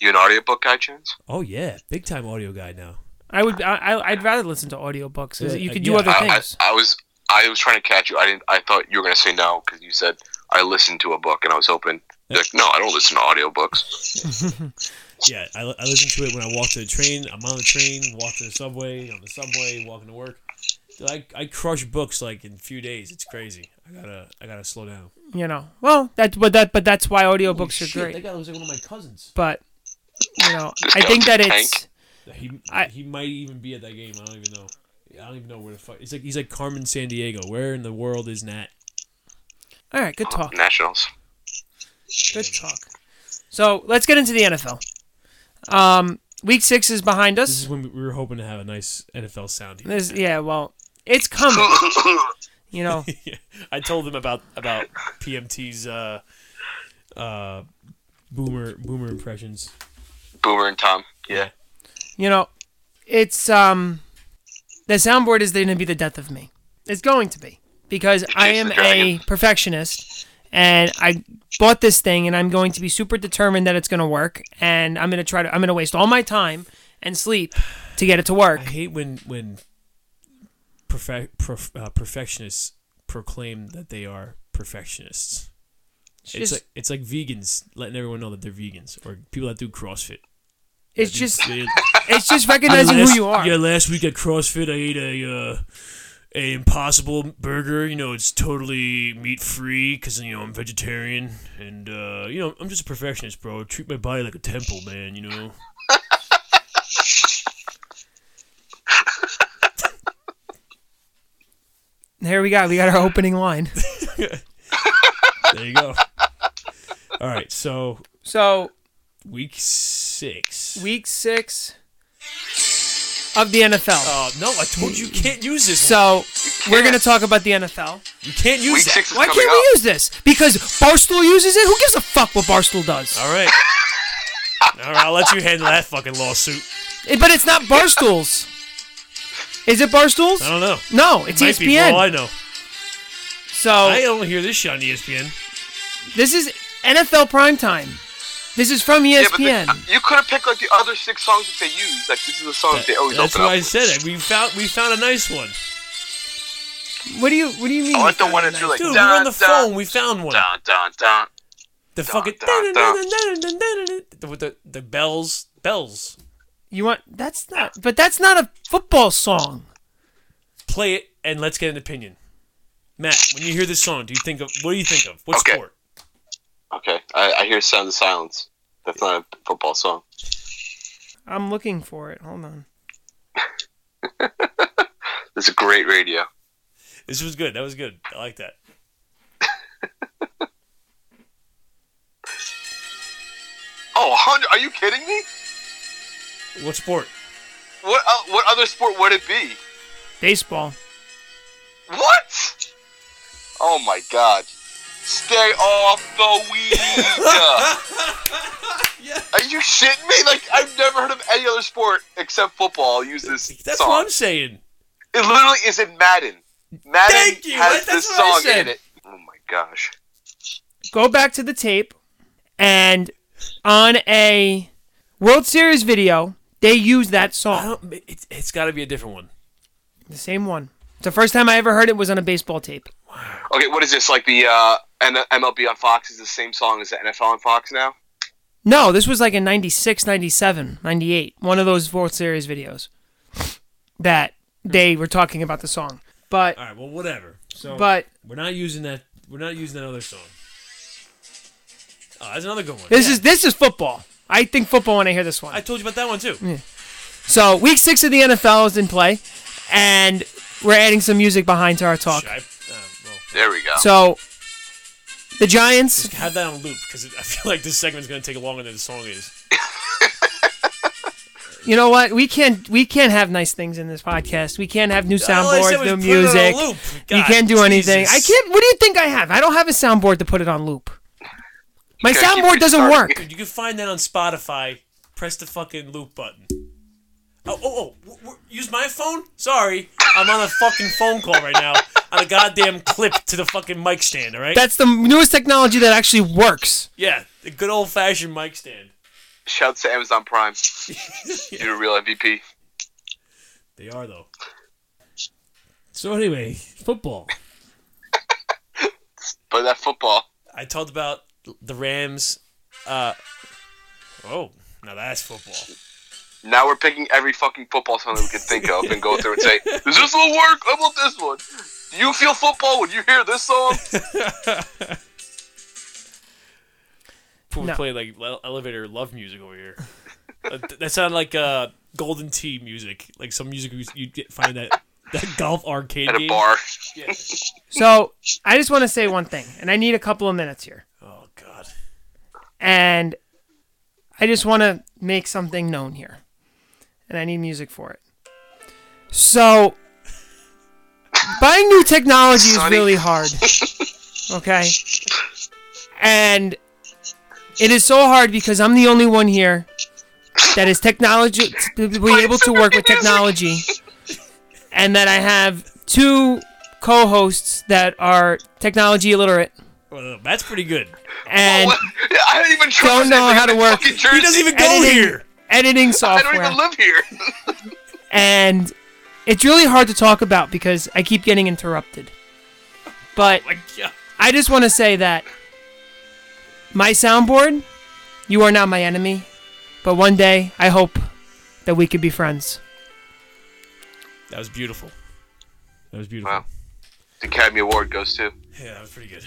You an audiobook guy, Chance? Oh yeah, big time audio guy now. I would. I, I- I'd rather listen to audiobooks because Yeah, you could do yeah, other I, I, things. I was I was trying to catch you. I didn't. I thought you were gonna say no because you said I listened to a book, and I was hoping. You're like, no, I don't listen to audiobooks. Yeah, I, I listen to it when I walk to the train. I'm on the train, walk to the subway, on the subway, walking to work. Dude, I, I crush books like in a few days. It's crazy. I gotta I gotta slow down. you know. Well, that but that but that's why audiobooks are Shit, great. That guy looks like one of my cousins. But you know, I think that a it's. He I- he might even be at that game. I don't even know. I don't even know where the fuck. It's like he's like Carmen Sandiego. Where in the world is Nat? All right, good uh, talk. Nationals. Good talk. So let's get into the NFL. Um, week six is behind us. This us. is when we were hoping to have a nice NFL sound here. This, yeah, well, it's coming. You know, I told them about about PMT's uh, uh, boomer boomer impressions. Boomer and Tom. Yeah. you know, it's um, the soundboard is going to be the death of me. It's going to be because I am a perfectionist, and I bought this thing, and I'm going to be super determined that it's going to work, and I'm going to try to. I'm going to waste all my time and sleep to get it to work. I hate when when perfect prof, uh, perfectionists proclaim that they are perfectionists. It's, just- like it's like vegans letting everyone know that they're vegans, or people that do CrossFit. It's just they- it's just recognizing last, who you are. Yeah, last week at CrossFit, I ate a uh, a Impossible burger. You know, it's totally meat free because you know I'm vegetarian, and uh, you know I'm just a perfectionist, bro. I treat my body like a temple, man. You know. There we go. We got our opening line. There you go. All right, so So week six. week six of the NFL. Oh no! I told you you can't use this. So we're gonna talk about the NFL. you can't use Week that. six is Why coming can't up. we use this? Because Barstool uses it. Who gives a fuck what Barstool does? All right. All right, I'll let you handle that fucking lawsuit. Eh, But it's not Barstool's. Is it Barstool's? I don't know. No, it's Might be for all ESPN. I know. So I don't hear this shit on ESPN. this is NFL primetime. This is from E Yeah, but ESPN. the, you could have picked like the other six songs that they use. Like this is the song that they always That's open why up. I said it. We found we found a nice one. what do you What do you mean? Oh, I you like the one a that's nice- like Dude, we dun, were on the dun, phone. We found one. Dun dun dun. The fucking dun, dun. with the the bells bells. You want? That's not. But that's not a football song. Play it and let's get an opinion. Matt, when you hear this song, do you think of what do you think of? What Okay. sport? Okay, I, I hear "Sound of Silence." That's not a football song. I'm looking for it. Hold on. It's a great radio. This was good. That was good. I like that. Oh, 100 are you kidding me? What sport? What uh, what other sport would it be? Baseball. What? Oh my god. Stay off the weed. yeah. Are you shitting me? Like I've never heard of any other sport except football use this That's song. what I'm saying. It literally is in Madden. Madden Thank you. has That's this song in it. Oh my gosh. Go back to the tape, and on a World Series video, they use that song. It's, it's got to be a different one. The same one. The first time I ever heard it was on a baseball tape. Okay, what is this? Like the uh, N- MLB on Fox is the same song as the NFL on Fox now? No, this was like in 96, 97, 98. One of those World Series videos that they were talking about the song. But All right. Well, whatever. So, but we're not using that. We're not using that other song. Oh, that's another good one. this Yeah. is this is football. I think football when I hear this one. I told you about that one too. So week six of the NFL is in play, and we're adding some music behind to our talk. Should I, well, There we go. So the Giants, have that on loop because I feel like this segment's going to take longer than the song is. you know what? We can't we can't have nice things in this podcast. We can't have new All I said soundboards, was new put it on music. loop. You can't do anything. I can't. What do you think I have? I don't have a soundboard to put it on loop. My soundboard doesn't work. You can find that on Spotify. Press the fucking loop button. Oh, oh, oh! w- w- use my phone? Sorry, I'm on a fucking phone call right now on a goddamn clip to the fucking mic stand. All right? That's the newest technology that actually works. yeah, the good old fashioned mic stand. Shouts to Amazon Prime. You're a real MVP. They are though. So anyway, football. But that football. I talked about the Rams. Uh, oh, now that's football. Now we're picking every fucking football song that we can think of and go through and say, "Does this one work? How about this one? Do you feel football when you hear this song?" People No. play like elevator love music over here. Uh, that sounded like uh, Golden Tee music, like some music you you get find that that golf arcade At a game. bar. Yeah. So I just want to say one thing, and I need a couple of minutes here. Oh God. and I just want to make something known here, and I need music for it. So, buying new technology is really hard. Okay, and it is so hard because I'm the only one here that is technology to be able to work with technology, and that I have two co-hosts that are technology illiterate Well, that's pretty good. and What? I don't even trust Don't know how to Like, work. fucking He doesn't even go editing- here. Editing software. I don't even live here. and it's really hard to talk about because I keep getting interrupted. But oh Like, yeah. I just want to say that my soundboard, you are not my enemy, but one day I hope that we could be friends. That was beautiful. That was beautiful. Wow. The Academy Award goes to. Yeah, that was pretty good.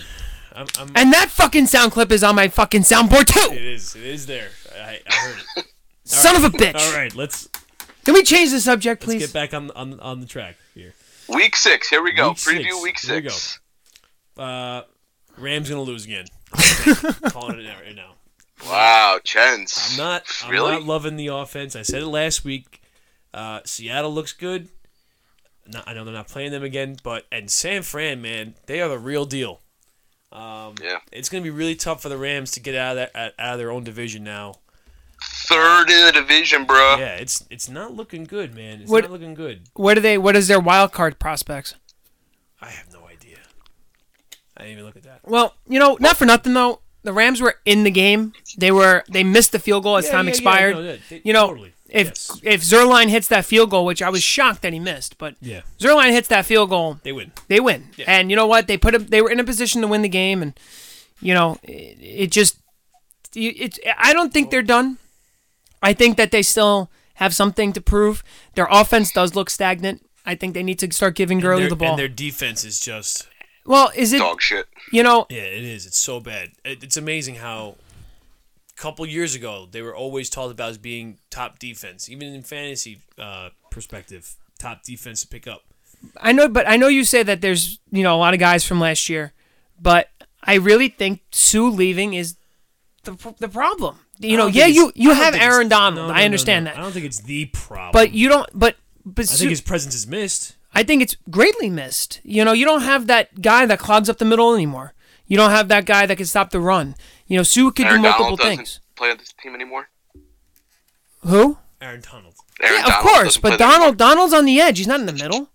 I'm, I'm, And that fucking sound clip is on my fucking soundboard too. it is. It is there. I, I heard it. Son of a bitch. All right, let's Can we change the subject, let's please? get back on on on the track here. Week six. Here we go. Week Preview six. week Here we six. Uh, Rams gonna lose again. Calling it right now. Wow, Chens. I'm not. I'm Really? not loving the offense. I said it last week. Uh, Seattle looks good. Not, I know they're not playing them again, but and San Fran, man, they are the real deal. Um, Yeah. it's gonna be really tough for the Rams to get out of that out of their own division now. Third in the division, bro. Yeah, it's it's not looking good, man. It's What- not looking good. What are they? What is their wild card prospects? I have no idea. I didn't even look at that. Well, you know, not for nothing though. The Rams were in the game. They were. They missed the field goal as Yeah, time yeah, yeah, expired. no, yeah, they- you know, totally. if Yes. if Zuerlein hits that field goal, which I was shocked that he missed, but Yeah, Zuerlein hits that field goal, they win. they win. Yeah. And you know what? They put. A, they were in a position to win the game, and you know, it, it just. you- It's. I don't think they're done. I think that they still have something to prove. Their offense does look stagnant. I think they need to start giving And Gurley the ball. And their defense is just Well, is it? Dog shit. You know, Yeah, it is. It's so bad. It, it's amazing how a couple years ago they were always talked about as being top defense, even in fantasy uh, perspective, top defense to pick up. I know, but I know you say that there's you know a lot of guys from last year, but I really think Suh leaving is the the problem. You know, yeah, you you have Aaron Donald. no, no, I understand no. I that, don't think it's the problem. but you don't. But but I think his presence is missed. I think it's greatly missed. You know, you don't have that guy that clogs up the middle anymore. You don't have that guy that can stop the run. You know, Suh could Aaron do multiple Donald doesn't things. play on this team anymore. Who? Aaron Donald. Aaron Yeah, of course, but Donald. Donald's on the edge. He's not in the middle.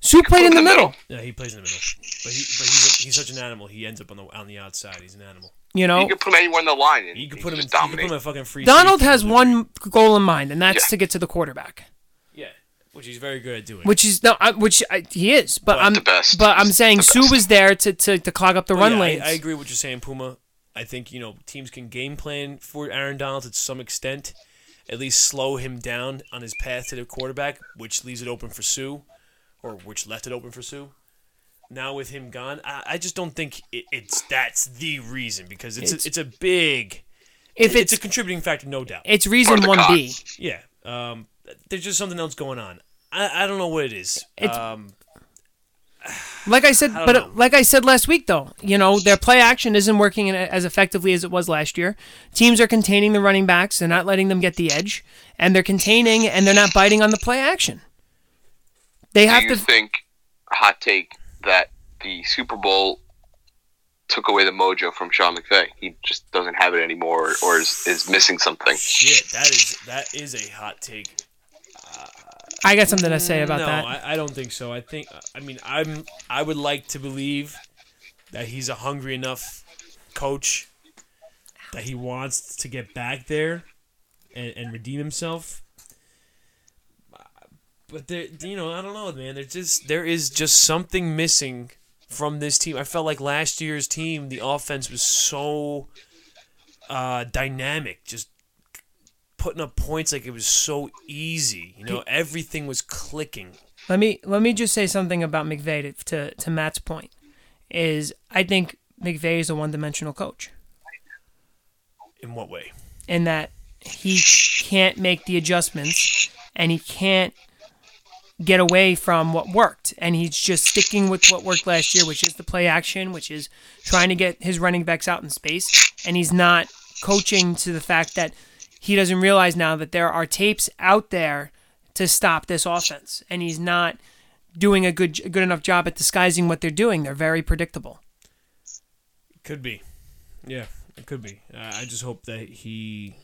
Suh played in the middle. Yeah, he plays in the middle, but he but he's a, he's such an animal. He ends up on the on the outside. He's an animal. You know, You can put him anywhere in the line. And You can put him in. just You can put him in a fucking free. Donald has or one goal in mind, and that's Yeah. to get to the quarterback. Yeah, which he's very good at doing. Which is no, I, which I, he is, but But I'm the best. But I'm saying Suh was there to, to, to clog up the But run yeah, lanes. I, I agree with what you're saying, Puma. I think you know teams can game plan for Aaron Donald to some extent, at least slow him down on his path to the quarterback, which leaves it open for Suh, or which left it open for Suh. Now with him gone, I, I just don't think it, it's that's the reason because it's It's- a, it's a big if it's, it's a contributing factor, no doubt. it's reason one B. yeah, um, there's just something else going on. I, I don't know what it is. It's- um, Like I said, I but know. like I said last week, though, you know their play action isn't working as effectively as it was last year. Teams are containing the running backs; they're not letting them get the edge, and they're containing and they're not biting on the play action. They have you to. think, hot take, that the Super Bowl took away the mojo from Sean McVay? He just doesn't have it anymore, or is, is missing something. shit, that is that is a hot take. I got something to say about no, that. I, I don't think so. I think I mean I'm I would like to believe that he's a hungry enough coach that he wants to get back there and, and redeem himself. But there, you know, I don't know, man. There's just there is just something missing from this team. I felt like last year's team, the offense was so uh, dynamic, just putting up points like it was so easy. You know, everything was clicking. Let me let me just say something about McVay to, to, to Matt's point. Is I think McVay is a one dimensional coach In what way? in that he can't make the adjustments and he can't get away from what worked. And he's just sticking with what worked last year which is the play action which is trying to get his running backs out in space. And he's not coaching to the fact that he doesn't realize now that there are tapes out there to stop this offense. And he's not doing a good good enough job at disguising what they're doing. They're very predictable. Could be. Yeah, it could be. Uh, I just hope that he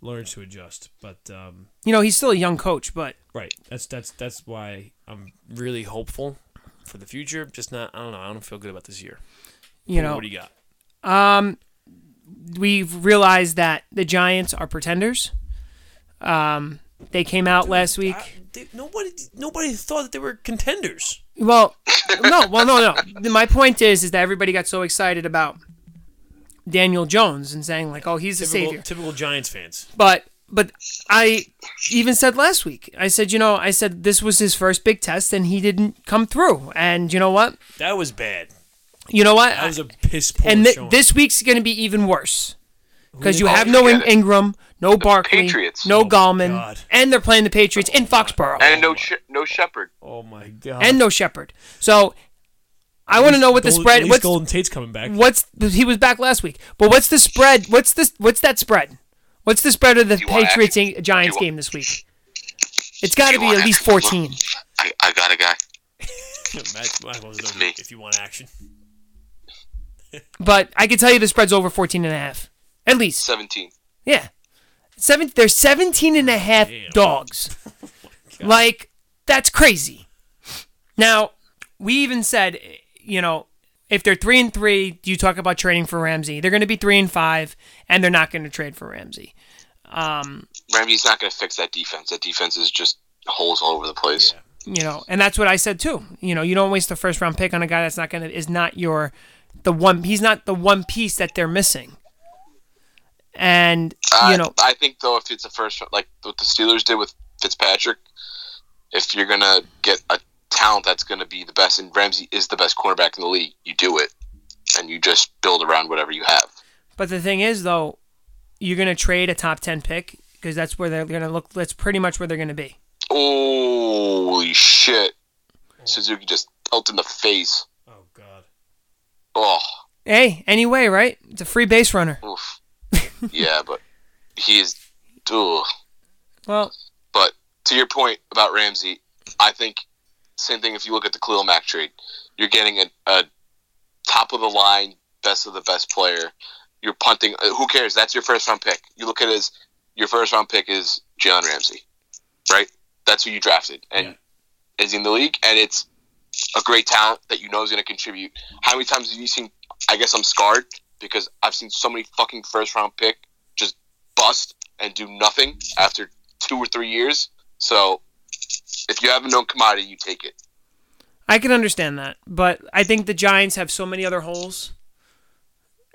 learns to adjust. But um, you know he's still a young coach but right, that's that's that's why I'm really hopeful for the future. Just not. I don't know. I don't feel good about this year. you know what do you got? Um, we've realized that the Giants are pretenders. Um, they came out last week. I- they- nobody nobody thought that they were contenders. Well, no, well, no, no. My point is, is that everybody got so excited about Daniel Jones and saying like, "Oh, he's the Typical, savior." typical Giants fans. But, but I even said last week, I said, you know, I said this was his first big test and he didn't come through. And you know what? That was bad. You know what? That was a piss poor and th- this week's going to be even worse because you Oh, have no forget In- Ingram, no Barkley, Patriots. no Oh, Gallman, God. and they're playing the Patriots in oh Foxborough, And no, sh- no Shepard. oh my god. and no Shepard. So I want to know what the Gold- spread. At least What's Golden Tate's coming back. what's he was back last week, but what's the spread? What's this? What's that spread? What's the spread of the you want Patriots action? and Giants Do you game this week? It's got to be at least fourteen. I, I got a guy. Matt, Matt It's me. if you want action. But I can tell you the spread's over 14 and a half. At least. 17. Yeah. Seven, they're 17 and a half Damn. dogs. like, that's crazy. Now, we even said, you know, if they're three and three, you talk about trading for Ramsey. They're going to be three and five, and they're not going to trade for Ramsey. Um, Ramsey's not going to fix that defense. That defense is just holes all over the place. Yeah. You know, and that's what I said too. You know, you don't waste the first round pick on a guy that's not going to is not your the one. He's not the one piece that they're missing. And I, you know, I think though, if it's a first, like what the Steelers did with Fitzpatrick, if you're gonna get a talent that's gonna be the best, and Ramsey is the best cornerback in the league, you do it, and you just build around whatever you have. But the thing is, though, you're going to trade a top 10 pick because that's where they're going to look. That's pretty much where they're going to be. Holy shit! Suzuki just dealt in the face. Oh God. Oh, Hey, anyway, right? It's a free base runner. oof. yeah, but he is. Ugh. Well, But to your point about Ramsey, I think same thing. If you look at the Khalil Mack trade, you're getting a, a top of the line, best of the best player. You're punting. uh, Who cares? That's your first round pick. You look at it as your first round pick is Jalen Ramsey, right? That's who you drafted, and is in the league, and it's a great talent that you know is going to contribute. How many times have you seen? I guess I'm scarred because I've seen so many fucking first round pick just bust and do nothing after two or three years. So if you have a known commodity, you take it. I can understand that, but I think the Giants have so many other holes,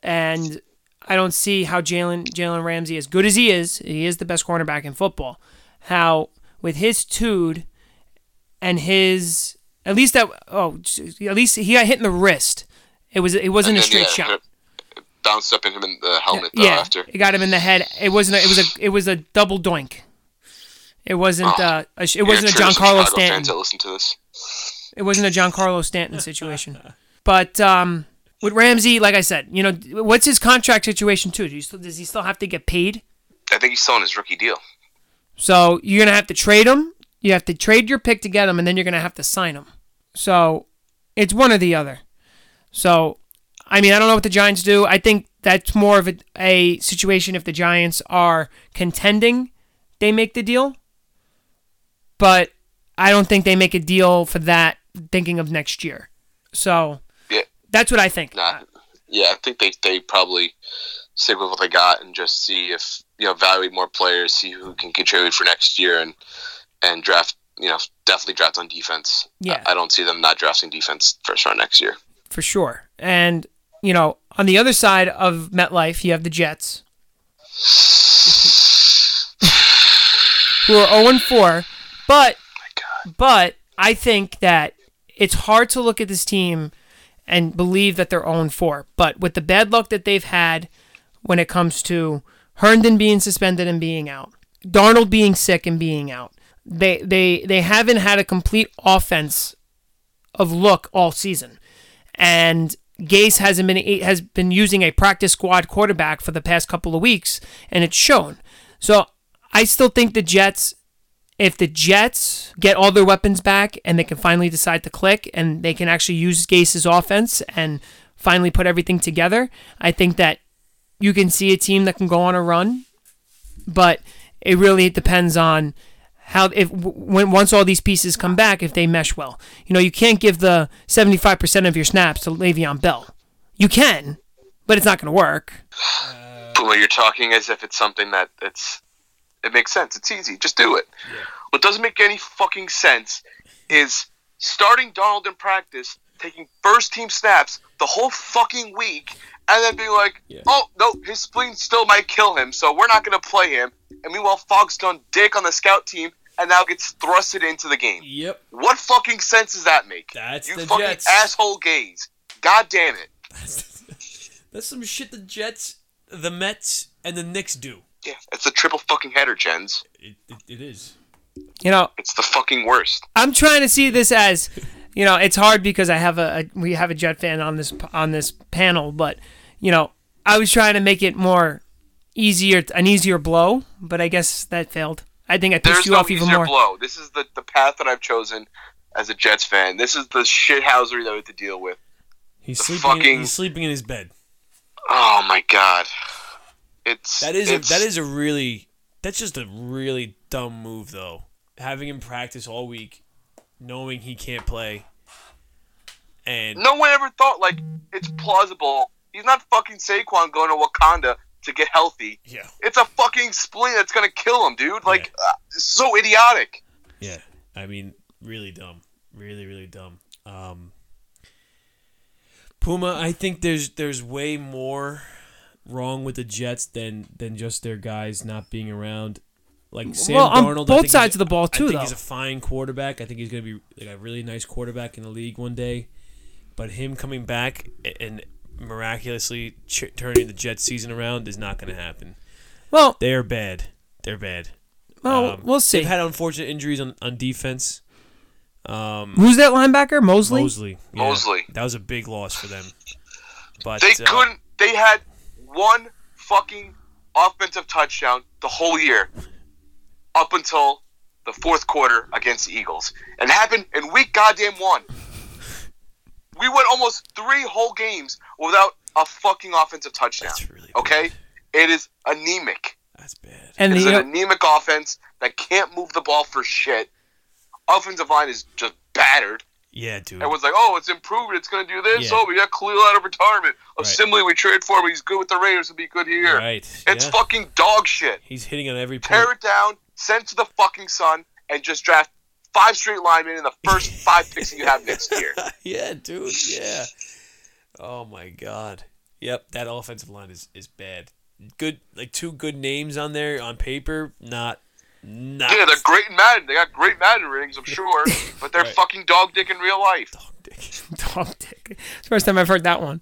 and I don't see how Jalen Jalen Ramsey, as good as he is, he is the best cornerback in football. How with his tude and his at least that oh at least he got hit in the wrist. It was it wasn't a And straight yeah, shot. it Bounced up in him in the helmet though yeah, after. it got him in the head. It wasn't. A, it was a. It was a double doink. It wasn't. Uh, a, it wasn't a Giancarlo Stanton. Fans that listen to this. It wasn't a Giancarlo Stanton situation. But um, with Ramsey, like I said, you know, what's his contract situation too? Do you still, does he still have to get paid? I think he's still on his rookie deal. So you're gonna have to trade him. You have to trade your pick to get him, and then you're gonna have to sign him. So it's one or the other. So I mean, I don't know what the Giants do. I think that's more of a, a situation if the Giants are contending, they make the deal. But I don't think they make a deal for that thinking of next year. So Yeah. that's what I think. Nah, yeah, I think they, they probably stick with what they got and just see if you know evaluate more players, see who can contribute for next year, and and draft. You know, definitely draft on defense. Yeah. I, I don't see them not drafting defense first round next year. for sure. And you know, on the other side of MetLife, you have the Jets, who are 0 4. But oh but I think that it's hard to look at this team and believe that they're 0 4. But with the bad luck that they've had when it comes to Herndon being suspended and being out, Darnold being sick and being out, they they they haven't had a complete offense of look all season. And Gase hasn't been has been using a practice squad quarterback for the past couple of weeks, and it's shown. So I still think the Jets, if the Jets get all their weapons back and they can finally decide to click and they can actually use Gase's offense and finally put everything together, I think that you can see a team that can go on a run. But it really depends on how if when once all these pieces come back if they mesh well. You know, you can't give the 75% of your snaps to Le'Veon Bell. You can, but it's not going to work. Puma, you're talking as if it's something that it's it makes sense. It's easy. Just do it. What doesn't make any fucking sense is starting Darnold in practice, taking first team snaps the whole fucking week, and then being like, "Oh no, his spleen still might kill him, so we're not gonna play him." And meanwhile, Falk's done dick on the scout team and now gets thrusted into the game. Yep. What fucking sense does that make? That's you the fucking Jets. asshole gays. God damn it. That's some shit the Jets, the Mets, and the Knicks do. Yeah, it's a triple fucking header, Jens. It, it, it is. You know, It's the fucking worst. I'm trying to see this as, you know, it's hard because I have a, a we have a Jet fan on this on this panel, but you know, I was trying to make it more easier, an easier blow, but I guess that failed. I think I pissed There's you no off even easier more. blow. This is the, the path that I've chosen as a Jets fan. This is the shithousery that we have to deal with. He's The sleeping. fucking- He's sleeping in his bed. Oh my god. It's That is a, it's, that is a really that's just a really dumb move though. Having him practice all week, knowing he can't play, and no one ever thought like it's plausible. He's not fucking Saquon going to Wakanda to get healthy. yeah, It's a fucking spleen that's gonna kill him, dude. Like uh, so idiotic. yeah. I mean, really dumb, really really dumb. Um, Puma, I think there's there's way more wrong with the Jets than than just their guys not being around. Like Sam Well, on Darnold, I both think sides of the ball, too, I think though. he's a fine quarterback. I think he's going to be like a really nice quarterback in the league one day. But him coming back and miraculously ch- turning the Jets season around is not going to happen. Well, They are bad. They're bad. well, Um, we'll see. They've had unfortunate injuries on, on defense. Um, Who's that linebacker? Mosley. Mosley. yeah. Mosley. That was a big loss for them. But They uh, couldn't. They had one fucking offensive touchdown the whole year, up until the fourth quarter against the Eagles, and it happened in week goddamn one. We went almost three whole games without a fucking offensive touchdown. That's really bad. Okay, it is anemic. That's bad. And It's an know, anemic offense that can't move the ball for shit. Offensive line is just battered. Yeah, dude. Everyone's like, "Oh, it's improved. It's going to do this. Yeah. Oh, we got Kalil out of retirement. Right. We traded for, him. he's good with the Raiders. Will be good here. Right. It's yeah. fucking dog shit. He's hitting on every Tear it down, send it to the fucking sun, and just draft five straight linemen in the first five picks that you have next year. yeah, dude. Yeah. Oh my god. Yep, that offensive line is is bad. Good, like two good names on there on paper. Not, not. Yeah, they're great in Madden. They got great Madden ratings, I'm sure, but they're Right. fucking dog dick in real life. Dog dick. dog dick. It's the first time I've heard that one.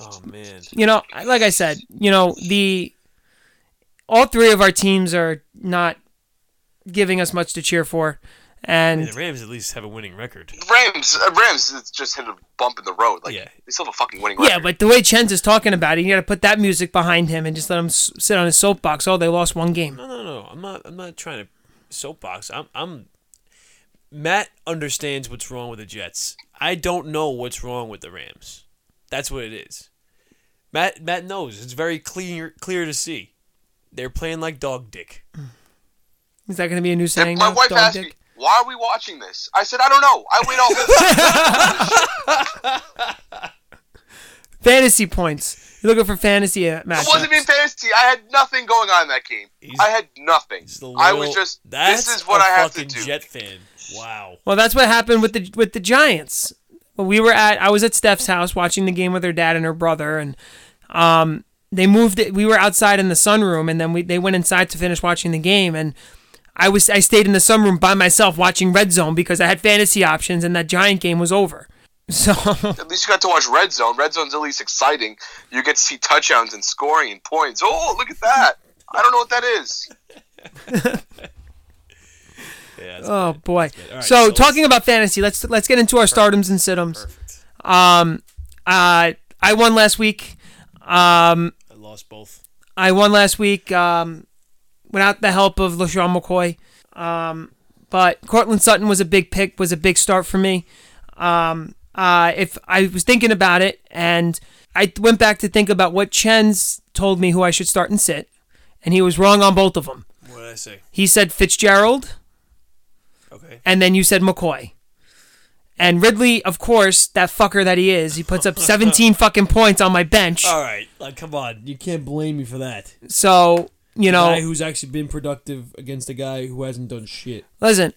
Oh man. You know, like I said, you know the all three of our teams are not giving us much to cheer for, I mean, and the Rams at least have a winning record. Rams, uh, Rams, just hit a bump in the road. Like Yeah. they still have a fucking winning record. yeah, but the way Chens is talking about it, you got to put that music behind him and just let him s- sit on his soapbox. Oh, they lost one game. No, no, no. I'm not. I'm not trying to soapbox. I'm. I'm. Matt understands what's wrong with the Jets. I don't know what's wrong with the Rams. That's what it is. Matt. Matt knows. It's very clear. Clear to see. They're playing like dog dick. Is that going to be a new And saying my now? wife Dog asked me, "Why are we watching this?" I said, "I don't know. I wait all whole Fantasy points. You're looking for fantasy uh, It wasn't even fantasy. I had nothing going on in that game. He's- I had nothing. It's the I was just. This is what a I have to do. Jet fan. Wow. Well, that's what happened with the with the Giants. Well, we were at I was at Steph's house watching the game with her dad and her brother, and um, they moved it. We were outside in the sunroom, and then we they went inside to finish watching the game, and I was I stayed in the sunroom by myself watching Red Zone because I had fantasy options, and that Giant game was over. So At least you got to watch Red Zone. Red Zone's at least exciting. You get to see touchdowns and scoring and points. Oh, look at that! I don't know what that is. Yeah. Oh boy. bad. Right, so so talking about fantasy, let's let's get into our stardoms and situms. perfect. Um, uh, I won last week. Um, I lost both. I won last week um, without the help of LeSean McCoy. Um, but Courtland Sutton was a big pick, was a big start for me. Um, uh, if I was thinking about it and I went back to think about what Chen's told me who I should start and sit, and he was wrong on both of them. What did I say? He said Fitzgerald, Okay. and then you said McCoy. And Ridley, of course, that fucker that he is, he puts up 17 fucking points on my bench. All right. Like, come on. You can't blame me for that. So, you know, guy who's actually been productive against a guy who hasn't done shit. Listen,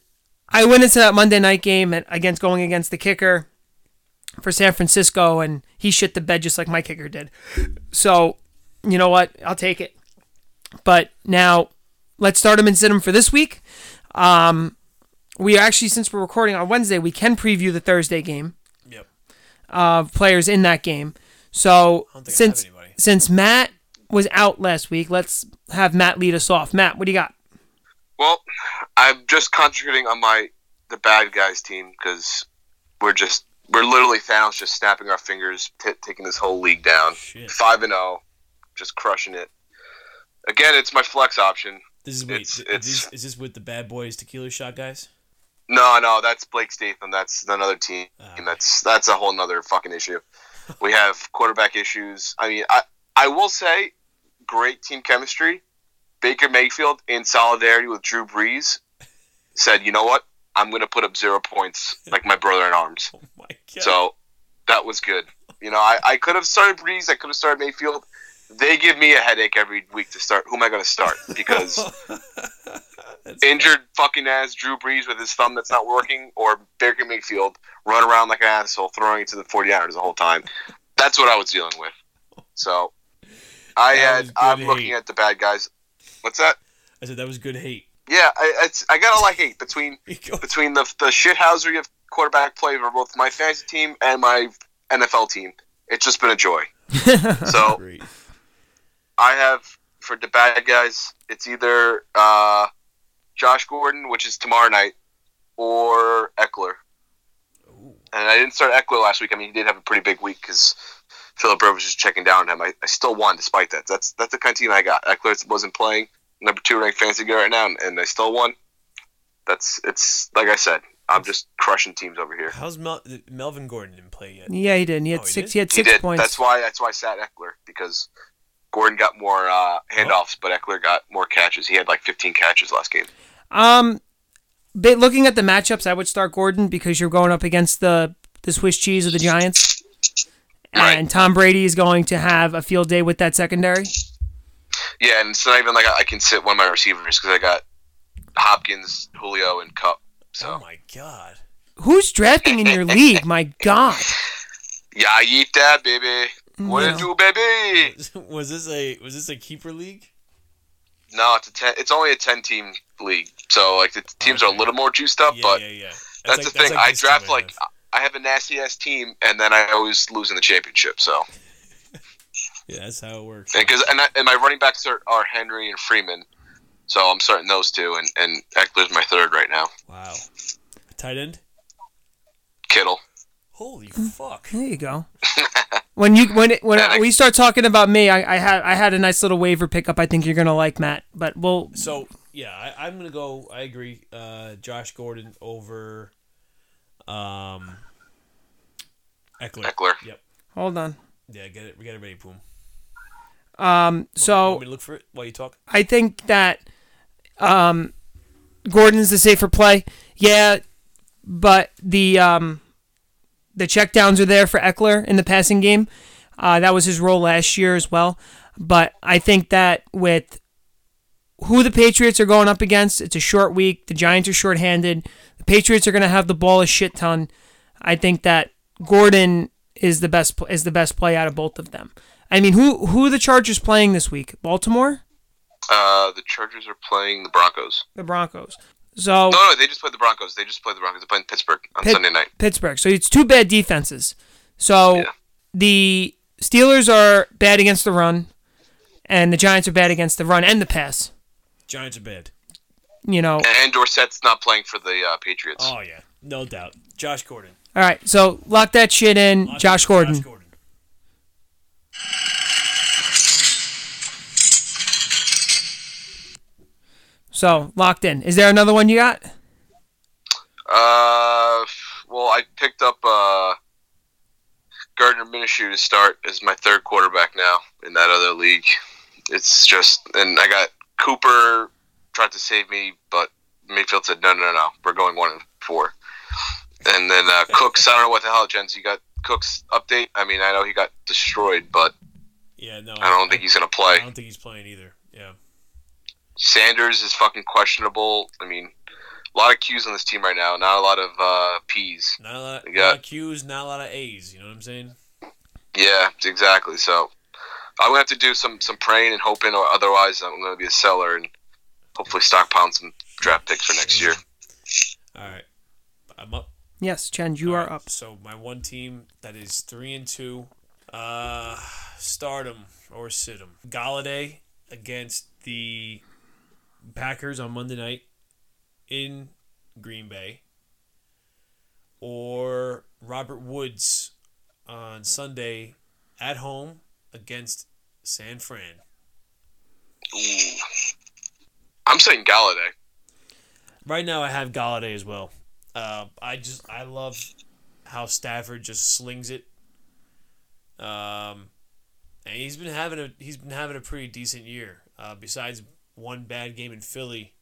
I went into that Monday night game against going against the kicker for San Francisco, and he shit the bed just like my kicker did. So, you know what? I'll take it. But now, let's start him and sit him for this week. Um, we actually, since we're recording on Wednesday, we can preview the Thursday game Yep. of players in that game. So I don't think I since have anybody. since Matt was out last week, let's have Matt lead us off. Matt, what do you got? Well, I'm just concentrating on my the bad guys team because we're just we're literally Thanos just snapping our fingers, t- taking this whole league down. Shit. Five and zero, just crushing it. Again, it's my flex option. This is wait. It's- it's- is, this, is this with the bad boys tequila shot guys? No, no, that's Blake Statham. That's another team. Ah. That's that's a whole nother fucking issue. we have quarterback issues. I mean, I I will say, great team chemistry. Baker Mayfield, in solidarity with Drew Brees, said, "You know what? I'm going to put up zero points like my brother in arms." Oh my god. So that was good. You know, I, I could have started Brees. I could have started Mayfield. They give me a headache every week to start. Who am I going to start? Because injured fucking ass Drew Brees with his thumb that's not working, or Baker Mayfield run around like an asshole throwing it to the 40 yarders the whole time. That's what I was dealing with. So I That had. I'm looking at the bad guys. What's that? I said that was good hate. Yeah, I, it's, I got all I hate between between the the shithousery of quarterback play for both my fantasy team and my NFL team. It's just been a joy. so Great. I have for the bad guys, it's either uh, Josh Gordon, which is tomorrow night, or Ekeler. And I didn't start Ekeler last week. I mean, he did have a pretty big week because Philip Rivers was checking down on him. I, I still won despite that. That's that's the kind of team I got. Ekeler wasn't playing, number two ranked fantasy guy right now, and, and I still won. That's it's like I said. I'm just crushing teams over here. How's Mel- Melvin Gordon didn't play yet? Yeah, he didn't. He had Oh, he six. He had He six did. points. That's why. That's why I sat Ekeler because Gordon got more uh, handoffs, but Ekeler got more catches. He had like 15 catches last game. Um, but looking at the matchups, I would start Gordon because you're going up against the the Swiss cheese of the Giants, Right. and Tom Brady is going to have a field day with that secondary. Yeah, and it's not even like I I can sit one of my receivers because I got Hopkins, Julio, and Kupp. So Oh my god. Who's drafting in your league? My God. yeah, I eat that, baby. What Yeah. it do, baby? was this a was this a keeper league? No, it's a ten. It's only a ten team league, so like the teams are a little more juiced up. Yeah, but yeah, yeah. That's, that's, like- the that's thing. like I draft like have. I have a nasty ass team, and then I always lose in the championship. So Yeah, that's how it works. because and, I- and my running backs are, are Henry and Freeman, so I'm starting those two, and and Ekeler's my third right now. Wow. Tight end? Kittle. Holy mm. fuck. There you go. When you when it, when I- we start talking about me, I, I had I had a nice little waiver pickup. I think you're gonna like Matt, but we'll So yeah, I, I'm gonna go. I agree. Uh, Josh Gordon over um, Ekeler. Ekeler. Yep. hold on. Yeah, get it. We got it ready, Boom. Um, so want me to look for it while you talk? I think that um, Gordon's the safer play. Yeah, but the um, the checkdowns are there for Ekeler in the passing game. Uh, that was his role last year as well. But I think that with who the Patriots are going up against, it's a short week. The Giants are shorthanded. The Patriots are going to have the ball a shit ton. I think that Gordon is the best is the best play out of both of them. I mean, who who are the Chargers playing this week? Baltimore, Uh, the Chargers are playing the Broncos. the Broncos. So No, no, they just played the Broncos. They just played the Broncos. They're playing Pittsburgh on Pitt- Sunday night. Pittsburgh. So it's two bad defenses. So Yeah. the Steelers are bad against the run, and the Giants are bad against the run and the pass. Giants are bad. You know. And Dorsett's not playing for the uh, Patriots. Oh yeah, no doubt. Josh Gordon. All right. So lock that shit in. Lock Josh Gordon. Josh Gordon. So locked in. Is there another one you got? Uh, well, I picked up uh, Gardner Minshew to start as my third quarterback now in that other league. It's just, and I got Cooper tried to save me, but Mayfield said, no, no, no, we're going one and four. And then uh, Cooks, I don't know what the hell, Jens, you got Cooks update? I mean, I know he got destroyed, but Yeah, no. I don't think he's going to play. I don't think he's playing either. Yeah. Sanders is fucking questionable. I mean, a lot of Q's on this team right now, not a lot of uh, P's. Not a lot, We not a lot of Q's, not a lot of A's. You know what I'm saying? Yeah, exactly. So I'm gonna have to do some some praying and hoping, or otherwise I'm gonna be a seller and hopefully stockpile some draft picks for next year. All right, I'm up. Yes, Chen, you All are right, up. So my one team that is three and two, uh, stardom or sit 'em. Golladay against the Packers on Monday night in Green Bay, or Robert Woods on Sunday at home against San Fran. Ooh. I'm saying Golladay. Right now, I have Golladay as well. Uh, I just I love how Stafford just slings it. Um, and he's been having a he's been having a pretty decent year. Uh, besides one bad game in Philly,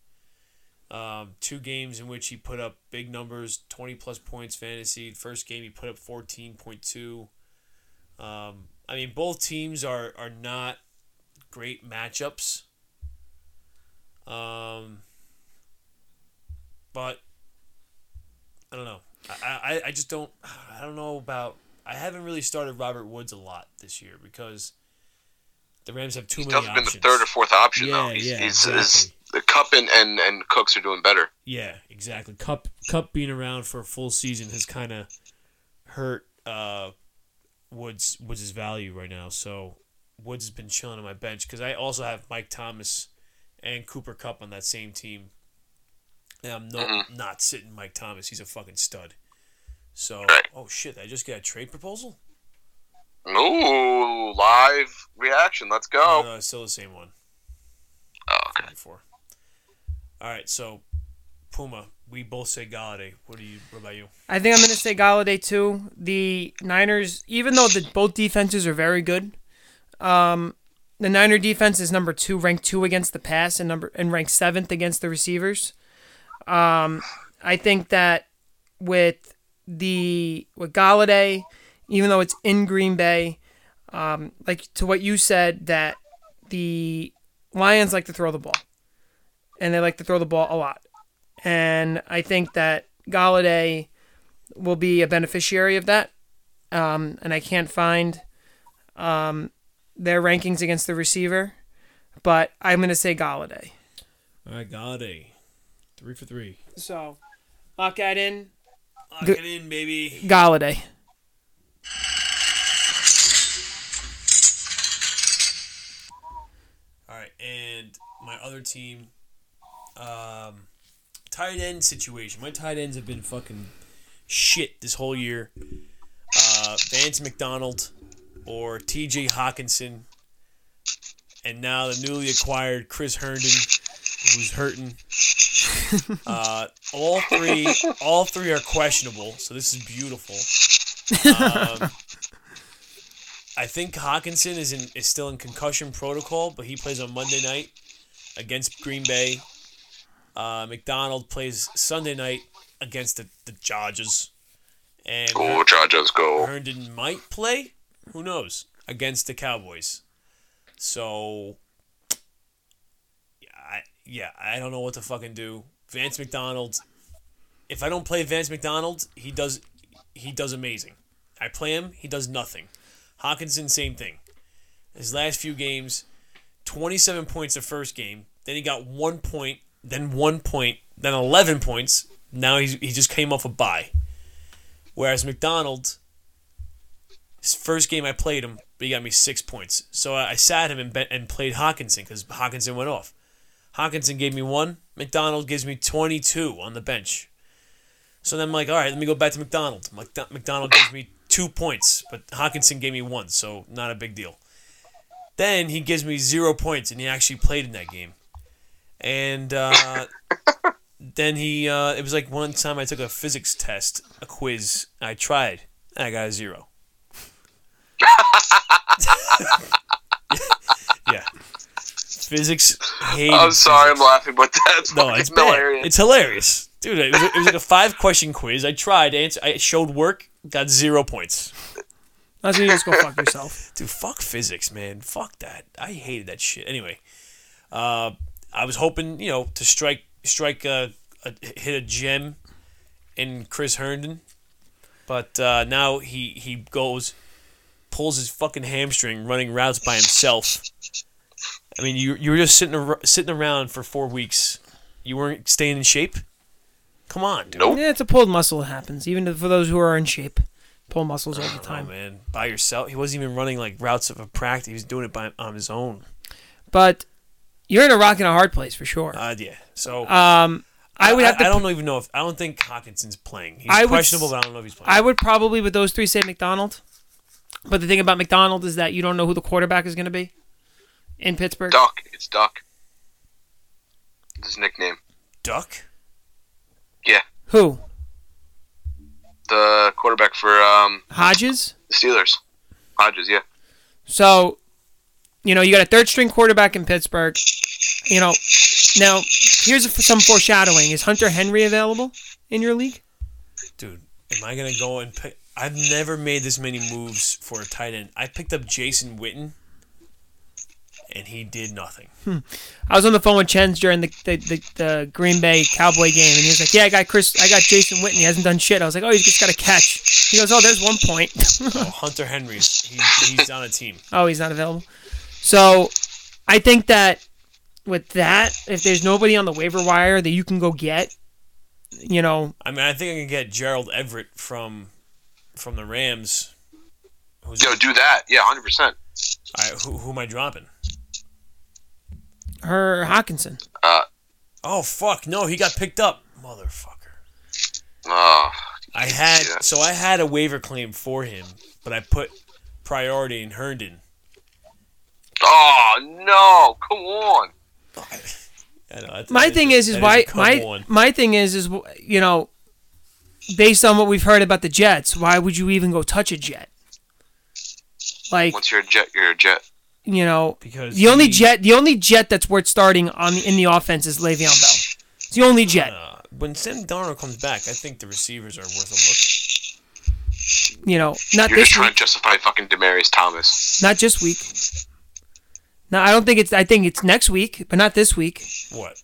um, two games in which he put up big numbers, twenty plus points fantasy. First game he put up fourteen point two. Um, I mean, both teams are are not great matchups. Um, but I don't know. I, I, I just don't. I don't know about. I haven't really started Robert Woods a lot this year because the Rams have too He's many definitely been the third or fourth option though. Yeah, He's, yeah, he's, exactly. the Kupp and, and and Cooks are doing better. Yeah, exactly. Kupp Kupp being around for a full season has kind of hurt uh, Woods Woods' value right now. So Woods has been chilling on my bench because I also have Mike Thomas and Cooper Kupp on that same team. And I'm no, not sitting Mike Thomas. He's a fucking stud. So, Right. oh shit, I just got a trade proposal? Ooh, live reaction. Let's go. no, it's still the same one. Oh, okay. Before. All right, so Puma, we both say Golladay. What do you? What about you? I think I'm going to say Golladay too. The Niners, even though the both defenses are very good, um, the Niner defense is number two, ranked two against the pass, and number and ranked seventh against the receivers. Um, I think that with the with Golladay, even though it's in Green Bay, um, like to what you said, that the Lions like to throw the ball, and they like to throw the ball a lot, and I think that Golladay will be a beneficiary of that. Um, and I can't find um, their rankings against the receiver, but I'm going to say Golladay. All right, Golladay, three for three. So, lock that in. Lock Good. it in, baby. Golladay. My other team, um, tight end situation. My tight ends have been fucking shit this whole year. Uh, Vance McDonald or T.J. Hockenson, and now the newly acquired Chris Herndon, who's hurting. Uh, all three, all three are questionable. So this is beautiful. Um, I think Hockenson is in is still in concussion protocol, but he plays on Monday night against Green Bay. Uh, McDonald plays Sunday night against the, the Chargers, and Ooh, Chargers go. Herndon might play. Who knows? Against the Cowboys. So, yeah, I, yeah, I don't know what to fucking do. Vance McDonald. If I don't play Vance McDonald, he does he does amazing. I play him, he does nothing. Hockenson, same thing. His last few games, 27 points the first game. Then he got one point, then one point, then 11 points. Now he's, he just came off a bye. Whereas McDonald, his first game I played him, but he got me six points. So I, I sat him and, and played Hockenson because Hockenson went off. Hockenson gave me one. McDonald gives me 22 on the bench. So then I'm like, all right, let me go back to McDonald. McDonald gives me two points, but Hockenson gave me one, so not a big deal. Then he gives me zero points, and he actually played in that game. And uh, then he, uh, it was like one time I took a physics test, a quiz. I tried, and I got a zero. yeah. Physics. Hated I'm sorry, I'm laughing, but that's No, it's bad. hilarious. It's hilarious, dude. It was, it was like a five question quiz. I tried. Answer, I showed work. Got zero points. That's when you just go fuck yourself. Dude, fuck physics, man. Fuck that. I hated that shit. Anyway, uh, I was hoping, you know, to strike strike a, a hit a gem in Chris Herndon, but uh, now he he goes pulls his fucking hamstring running routes by himself. I mean, you you were just sitting ar- sitting around for four weeks. You weren't staying in shape. Come on, dude. Nope. Yeah, it's a pulled muscle. It happens, even for those who are in shape. Pull muscles all the time. Oh man, by yourself. He wasn't even running like routes of a practice. He was doing it by on his own. But you're in a rock and a hard place for sure. Uh, yeah. So Um, I would have to. I, don't even know if I don't think Hockenson's playing. He's I would questionable, s- but I don't know if he's playing. I would probably with those three say McDonald. But the thing about McDonald is that you don't know who the quarterback is going to be in Pittsburgh. Duck. It's Duck. It's his nickname. Duck. Yeah. Who? The quarterback for um, Hodges. the Steelers. Hodges, yeah. So, you know, you got a third string quarterback in Pittsburgh. You know, now here's some foreshadowing. Is Hunter Henry available in your league? Dude, am I gonna go and pick? I've never made this many moves for a tight end. I picked up Jason Witten, and he did nothing. Hmm. I was on the phone with Chens during the, the, the, the Green Bay Cowboy game, and he was like, "Yeah, I got Chris, I got Jason Witten. He hasn't done shit." I was like, "Oh, he's just got a catch." He goes, "Oh, there's one point." Oh, Hunter Henry's he, he's on a team. oh, he's not available. So, I think that with that, if there's nobody on the waiver wire that you can go get, you know, I mean, I think I can get Gerald Everett from from the Rams. Who's Yo, do that. Yeah, 100%. all right, who, who am I dropping? Her Hockenson. Uh, oh fuck, no, he got picked up. Motherfucker. Oh, I had Yeah. so I had a waiver claim for him, but I put priority in Herndon. oh no! Come on. I know, that's- My thing a- is, is why my one. my thing is, is you know, based on what we've heard about the Jets, why would you even go touch a Jet? Like Once you're a jet, you're a jet. You know, Because the only he- Jet, the only Jet that's worth starting on the, in the offense is Le'Veon Bell. It's the only Jet. Uh, when Sam Darnold comes back, I think the receivers are worth a look. You know, not You're this just trying week, to justify fucking Demaryius Thomas. not this week. No, I don't think it's. I think it's next week, but not this week. What?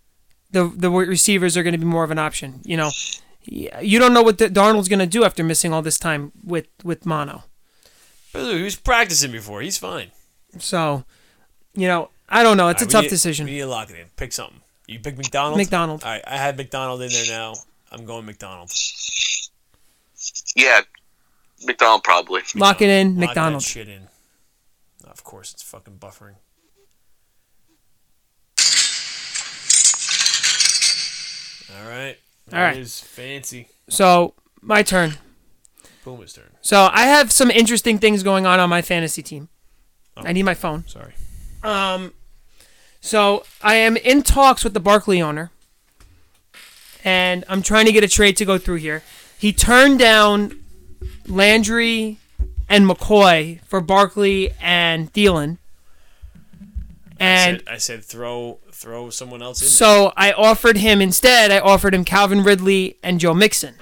the the receivers are going to be more of an option. You know, you don't know what the, Darnold's going to do after missing all this time with with mono. But he was practicing before. He's fine. So, you know, I don't know. It's All a right, tough we need- decision. We need to lock it in. Pick something. You pick McDonald. McDonald. All right, I had McDonald in there now. I'm going McDonald. Yeah, McDonald probably. Lock it in, Lock that McDonald. shit in. Of course, it's fucking buffering. All right. All right. That is fancy. So my turn. Puma's turn. So I have some interesting things going on on my fantasy team. I need my phone. Sorry. Um, so I am in talks with the Barkley owner, and I'm trying to get a trade to go through here. He turned down Landry and McCoy for Barkley and Thielen, and I said, I said throw throw someone else in. so I offered him instead. I offered him Calvin Ridley and Joe Mixon,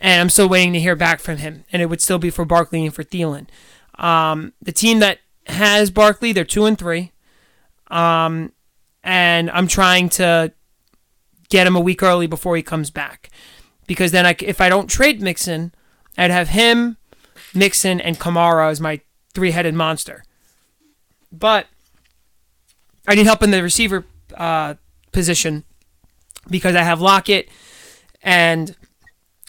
and I'm still waiting to hear back from him. And it would still be for Barkley and for Thielen. Um, the team that has Barkley, they're two and three, um, and I'm trying to get him a week early before he comes back, because then I, if I don't trade Mixon, I'd have him, Mixon, and Kamara as my three-headed monster. But I need help in the receiver uh, position because I have Lockett and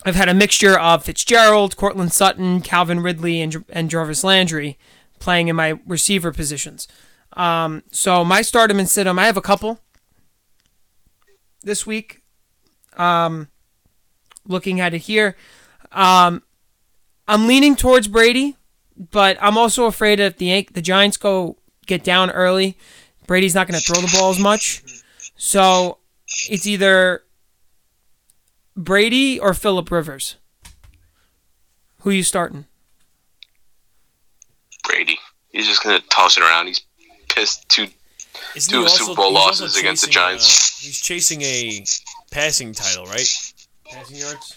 I've had a mixture of Fitzgerald, Courtland Sutton, Calvin Ridley, and, and Jarvis Landry playing in my receiver positions. Um, so my stardom and sit 'em, I have a couple this week. Um, looking at it here, um, I'm leaning towards Brady, but I'm also afraid if the the Giants go get down early, Brady's not going to throw the ball as much. So it's either Brady or Philip Rivers. Who you starting? Brady. He's just gonna toss it around. He's pissed. Two. Isn't two also- Super Bowl he's also losses against the Giants. uh, he's chasing a passing title, right? Passing yards.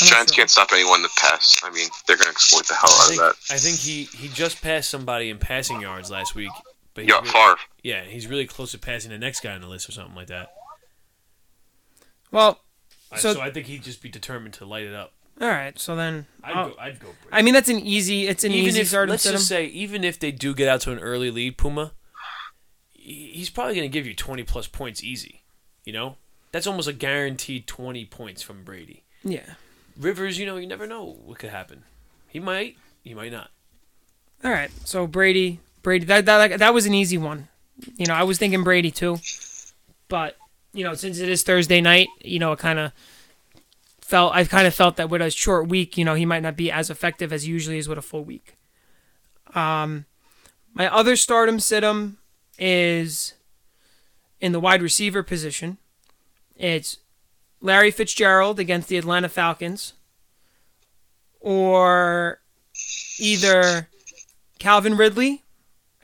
I'm Giants sure. can't stop anyone in the pass. I mean, they're gonna exploit the hell I out of think, that. I think he, he just passed somebody in passing yards last week. But Yeah, really, Favre. yeah, he's really close to passing the next guy on the list or something like that. Well, I- So- So, I think he'd just be determined to light it up. all right. So then, I'd I'll- go. I'd go. I mean that's an easy. It's an even easy if start. let's sit 'em. just say even if they do get out to an early lead, Puma, he's probably going to give you twenty plus points easy. You know, that's almost a guaranteed twenty points from Brady. yeah. Rivers, you know, you never know what could happen. He might, he might not. All right. So Brady, Brady, that that that was an easy one. You know, I was thinking Brady too, but you know, since it is Thursday night, you know, it kind of felt I kind of felt that with a short week, you know, he might not be as effective as usually is with a full week. Um, my other stardom situm is in the wide receiver position. It's Larry Fitzgerald against the Atlanta Falcons, or either Calvin Ridley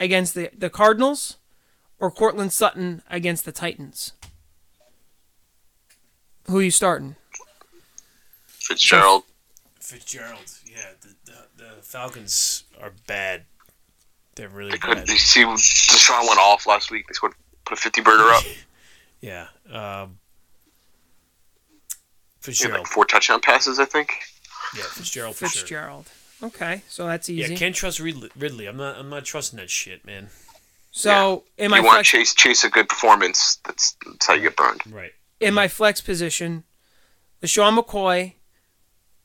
against the, the Cardinals or Cortland Sutton against the Titans. Who are you starting? Fitzgerald. Fitzgerald, yeah, the, the, the Falcons are bad. They're really They could. bad. You see, Deshaun went off last week. They scored, put a fifty burger up. Yeah, um, Fitzgerald. like four touchdown passes, I think. Yeah, Fitzgerald for sure. Fitzgerald. Okay, so that's easy. Yeah, can't trust Ridley. Ridley. I'm not. I'm not trusting that shit, man. so in my you want flex, chase chase a good performance. That's, that's how you get burned. Right. in my flex position, LeSean McCoy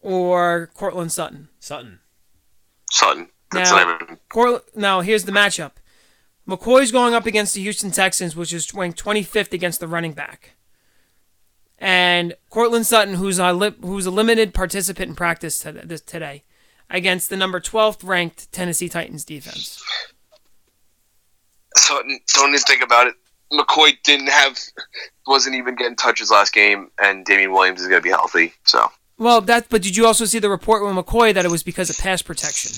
or Courtland Sutton. Sutton. Sutton. That's Now- not even. Cor- now here's the matchup: McCoy's going up against the Houston Texans, which is ranked 25th against the running back. And Courtland Sutton, who's a li- who's a limited participant in practice to- this today, against the number 12th ranked Tennessee Titans defense. So don't even think about it. McCoy didn't have, wasn't even getting touches last game, and Damien Williams is going to be healthy. So Well, that. But did you also see the report with McCoy that it was because of pass protection?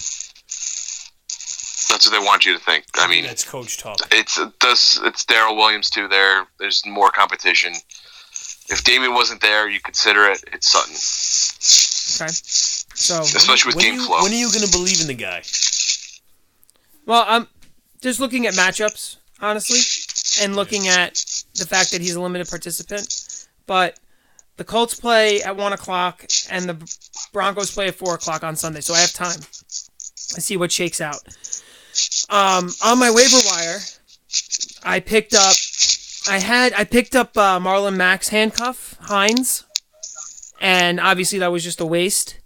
that's what they want you to think. I mean, That's coach talk. it's does it's Darrel Williams too. There, there's more competition. If Damien wasn't there, you consider it. It's Sutton, Okay. So, especially with when, game are you, flow. when are you going to believe in the guy? well, I'm just looking at matchups, honestly, and looking at the fact that he's a limited participant. But the Colts play at one o'clock, and the Broncos play at four o'clock on Sunday, so I have time. I see what shakes out. Um, on my waiver wire, I picked up. I had I picked up uh, Marlon Mack's handcuff Hines, and obviously that was just a waste.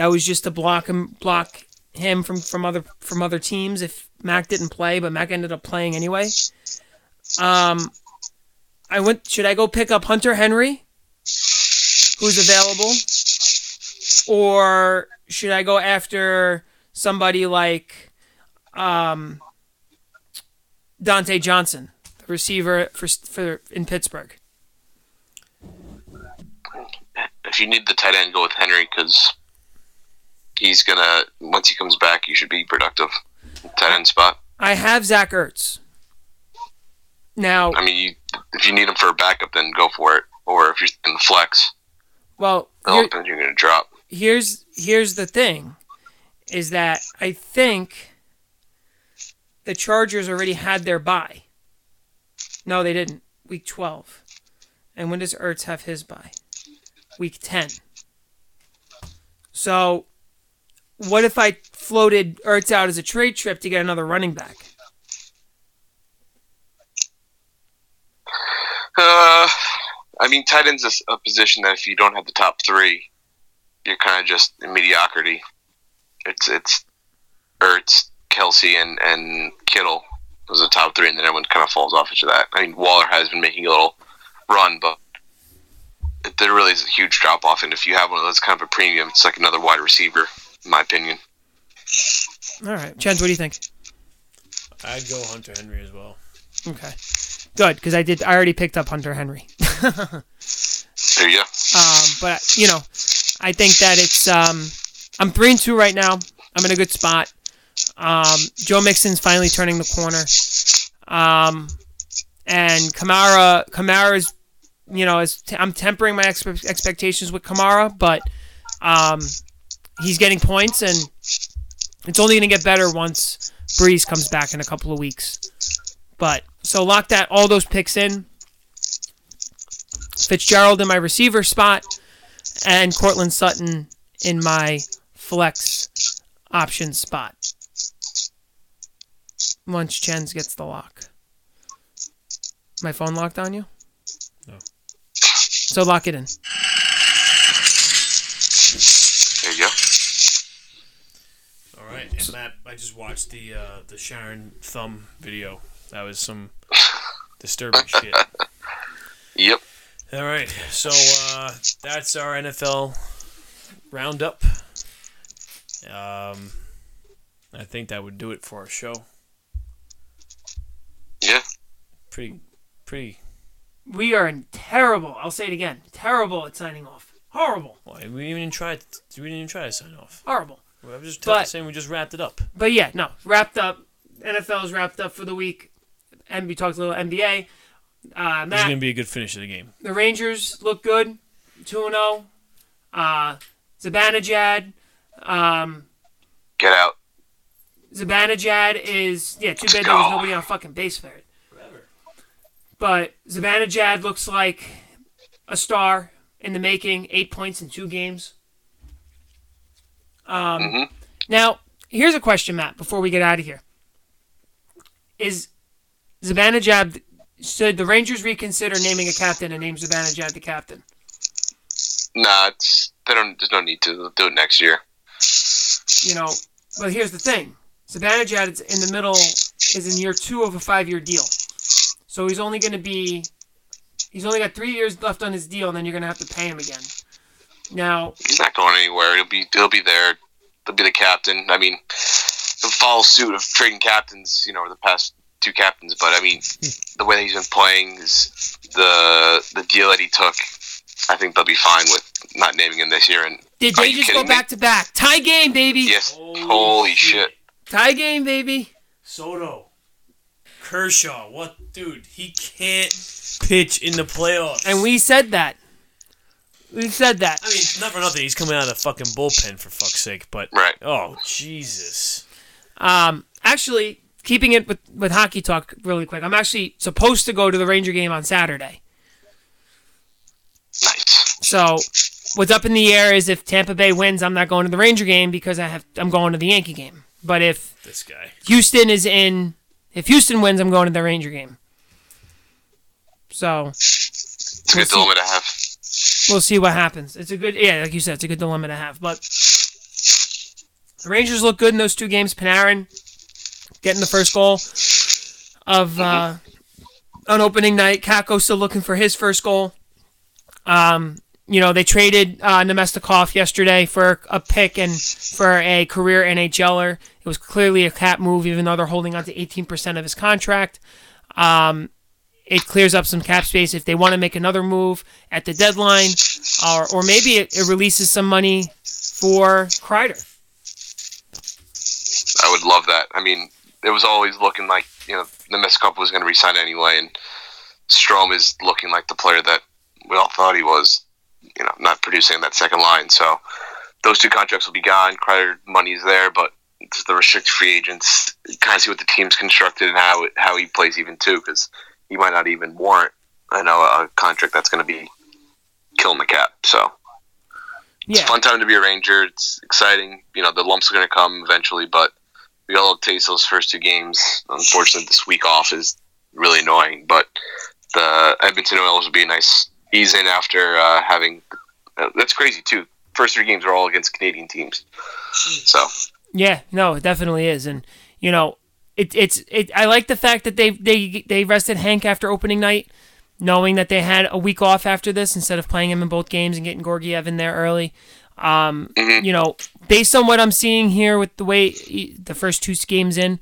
That was just to block him block him from, from other from other teams if Mack didn't play, but Mack ended up playing anyway. Um, I went. Should I go pick up Hunter Henry, who's available, or should I go after somebody like um, Diontae Johnson, the receiver for for in Pittsburgh? if you need the tight end, go with Henry because he's gonna once he comes back, you should be productive. Tight end spot. I have Zach Ertz. Now, I mean, you, if you need him for a backup, then go for it. Or if you're in the flex, well, here- depends. You're gonna drop. here's here's the thing is that I think the Chargers already had their bye. No, they didn't. Week 12. And when does Ertz have his bye? Week 10. So, what if I floated Ertz out as a trade trip to get another running back? Uh, I mean, tight end's a position that if you don't have the top three, you're kind of just mediocrity. It's it's Ertz, Kelce, and and Kittle was the top three, and then everyone kind of falls off of that. I mean, Waller has been making a little run, but it, there really is a huge drop off. And if you have one of those kind of a premium, it's like another wide receiver, my opinion. All right. Chens, what do you think? I'd go Hunter Henry as well. Okay. Good, because I did. I already picked up Hunter Henry. There you go. Um, but you know, I think that it's um, I'm three and two right now. I'm in a good spot. Um, Joe Mixon's finally turning the corner. Um, and Kamara, Kamara's, you know, is t- I'm tempering my expe- expectations with Kamara, but um, he's getting points, and it's only going to get better once Brees comes back in a couple of weeks. But so lock that all those picks in. Fitzgerald in my receiver spot, and Courtland Sutton in my flex option spot. Once Chens gets the lock. My phone locked on you? No. So lock it in. And Matt, I just watched the uh, the Sharon Thumb video. That was some disturbing shit. Yep. All right, so uh, that's our NFL roundup. Um, I think that would do it for our show. Yeah. Pretty, pretty. We are in terrible, I'll say it again, terrible at signing off. Horrible. Well, we didn't even try. To, we didn't even try to sign off. Horrible. I was just But- saying we just wrapped it up. But yeah, no, wrapped up. NFL's wrapped up for the week. And we talked a little NBA. Uh, This is gonna be a good finish of the game. the Rangers look good, two and zero. Uh, Zibanejad, um, Get out. Zibanejad is yeah. Too bad Let's there was nobody on fucking base for it. But Zibanejad looks like a star in the making. Eight points in two games. Um, Mhm. Now here's a question, Matt. Before we get out of here, is Zibanejad should the Rangers reconsider naming a captain and name Zibanejad the captain? Nah, it's they don't. There's no need to They'll do it next year. you know, but here's the thing. Zibanejad is in the middle is in year two of a five-year deal, so he's only going to be he's only got three years left on his deal, and then you're going to have to pay him again. Now, He's not going anywhere. He'll be he'll be there. He'll be the captain. I mean, he'll follow suit of trading captains. You know, over the past two captains. But I mean, the way that he's been playing is the the deal that he took. I think they'll be fine with not naming him this year. And did they just go kidding me? back to back? Tie game, baby. yes, holy shit. Tie game, baby. Soto, Kershaw, what dude? He can't pitch in the playoffs. And we said that. We said that. I mean, not for nothing. He's coming out of the fucking bullpen for fuck's sake. But Right. oh Jesus, Um, actually, keeping it with, with hockey talk really quick, I'm actually supposed to go to the Ranger game on Saturday. Nice. So, what's up in the air is if Tampa Bay wins, I'm not going to the Ranger game because I have I'm going to the Yankee game. But if this guy. Houston is in, if Houston wins, I'm going to the Ranger game. So It's a We'll good see. dilemma to have. We'll see what happens. It's a good, yeah, like you said, it's a good dilemma to have. But the Rangers look good in those two games. Panarin getting the first goal of uh, on opening night. Kakko still looking for his first goal. Um, you know, they traded uh, Namestnikov yesterday for a pick and for a career NHLer. It was clearly a cap move, even though they're holding on to 18% of his contract. Um, it clears up some cap space if they want to make another move at the deadline, or, or maybe it, it releases some money for Kreider. I would love that. I mean, it was always looking like you know the Mets Cup was going to resign anyway, and Strome is looking like the player that we all thought he was. You know, not producing that second line. So those two contracts will be gone. Kreider money's there, but it's the restricted free agents. Kind of see what the team's constructed and how how he plays even too, because he might not even warrant. I know a contract that's going to be killing the cap. So it's Yeah, a fun time to be a Ranger. It's exciting. You know, the lumps are going to come eventually, but we got a little taste of those first two games. Unfortunately, this week off is really annoying, but the Edmonton Oilers will be a nice ease in after uh, having. Uh, that's crazy, too. First three games are all against Canadian teams. So, yeah, no, it definitely is, and you know, it, it's it. I like the fact that they they they rested Hank after opening night, knowing that they had a week off after this instead of playing him in both games and getting Georgiev in there early. Um, you know, based on what I'm seeing here with the way he- the first two games in,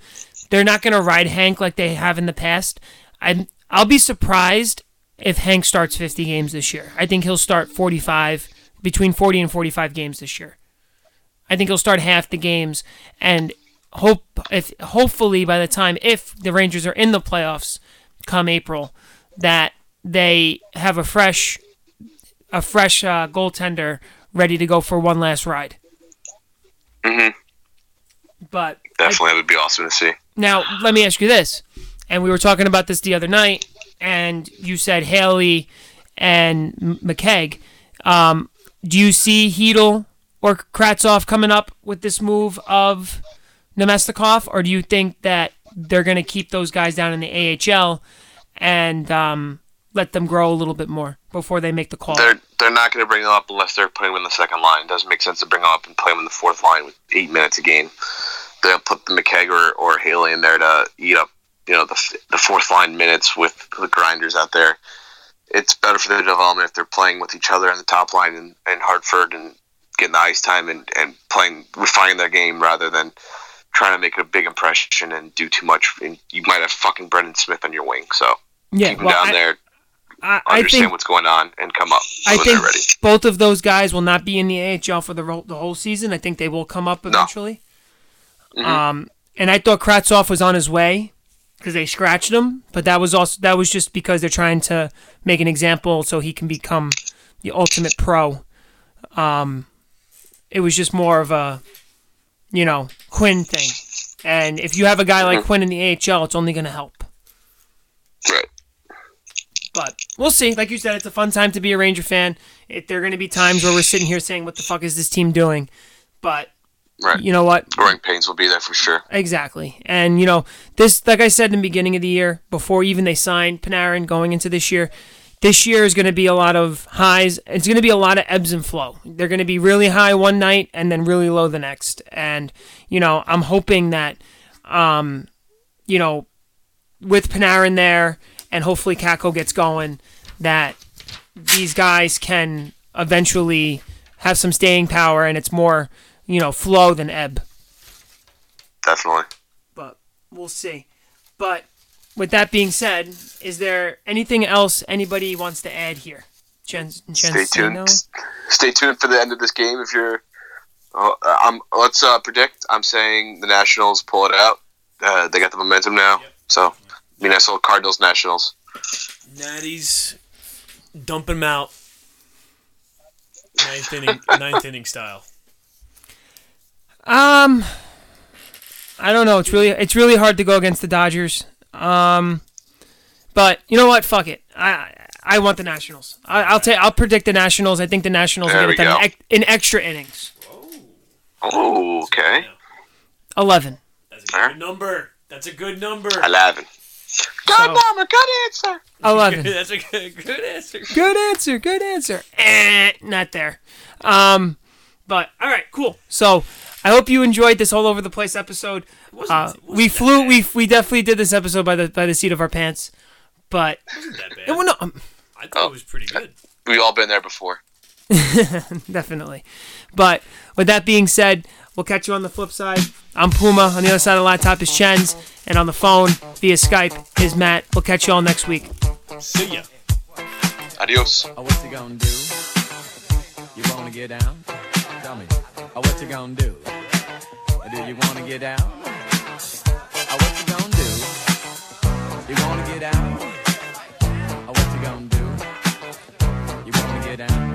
they're not going to ride Hank like they have in the past. I'm I'll be surprised if Hank starts 50 games this year. I think he'll start 45 between 40 and 45 games this year. I think he'll start half the games and hope if hopefully by the time if the Rangers are in the playoffs come April that they have a fresh a fresh uh, goaltender ready to go for one last ride. Mhm. But I- definitely, that would be awesome to see. now, let me ask you this. And we were talking about this the other night, and you said Haley and M- McKegg. Um, do you see Heedle or Kravtsov coming up with this move of Namestnikov, or do you think that they're going to keep those guys down in the AHL and um, let them grow a little bit more before they make the call? They're they're not going to bring them up unless they're putting them in the second line. It doesn't make sense to bring them up and play them in the fourth line with eight minutes a game. They'll put the McKegg or, or Haley in there to eat up, you know, the, the fourth line minutes with the grinders out there. It's better for their development if they're playing with each other on the top line in, in Hartford and getting the ice time and, and playing refining their game rather than trying to make a big impression and do too much. And you might have fucking Brendan Smith on your wing, so yeah, keep him well, down I, there, I, I understand think what's going on, and come up I think both of those guys will not be in the AHL for the the whole season. I think they will come up eventually. Mhm. Um, and I thought Kravtsov was on his way because they scratched him, but that was also that was just because they're trying to make an example so he can become the ultimate pro. Um, it was just more of a, you know, Quinn thing. And if you have a guy like mm-hmm. Quinn in the AHL, it's only going to help. Right. But we'll see. Like you said, it's a fun time to be a Ranger fan. It, there are going to be times where we're sitting here saying, "What the fuck is this team doing?" But Right. you know what? Growing pains will be there for sure. Exactly. And you know, this like I said in the beginning of the year, before even they signed Panarin going into this year, this year is going to be a lot of highs. It's going to be a lot of ebbs and flow. They're going to be really high one night and then really low the next. And you know, I'm hoping that um you know, with Panarin there and hopefully Kakko gets going, that these guys can eventually have some staying power and it's more, you know, flow than ebb. Definitely. But we'll see. But with that being said, is there anything else anybody wants to add here? Chen, Stay tuned. Stay tuned for the end of this game. If you're, uh, I'm. Let's uh, predict. I'm saying the Nationals pull it out. Uh, they got the momentum now. Yep. So, Minnesota Cardinals Nationals. Natties dumping them out. Ninth inning, ninth inning style. Um, I don't know. It's really it's really hard to go against the Dodgers. Um, but you know what? Fuck it. I I want the Nationals. I, I'll take. I'll predict the Nationals. I think the Nationals There will we get it done in, in extra innings. Oh, okay. Eleven. That's a good number. That's a good number. Eleven. Good So- number. Good answer. Eleven. That's a good, good answer. Good answer. Good answer. Eh, not there. Um, but all right, cool. So I hope you enjoyed this all over the place episode. wasn't- Uh, it wasn't we flew. We we definitely did this episode by the by the seat of our pants. But it wasn't that bad. it, well, no, um, I thought it was pretty good. We've all been there before. definitely. But with that being said, we'll catch you on the flip side. I'm Puma. On the other side of the laptop is Chen's, and on the phone via Skype is Matt. We'll catch you all next week. See ya. Adios. Oh, what you gonna do? You wanna get down? Tell me. Oh, what you gonna do? You wanna get out? Oh, what you gonna do? You wanna get out? Oh, what you gonna do? You wanna get out?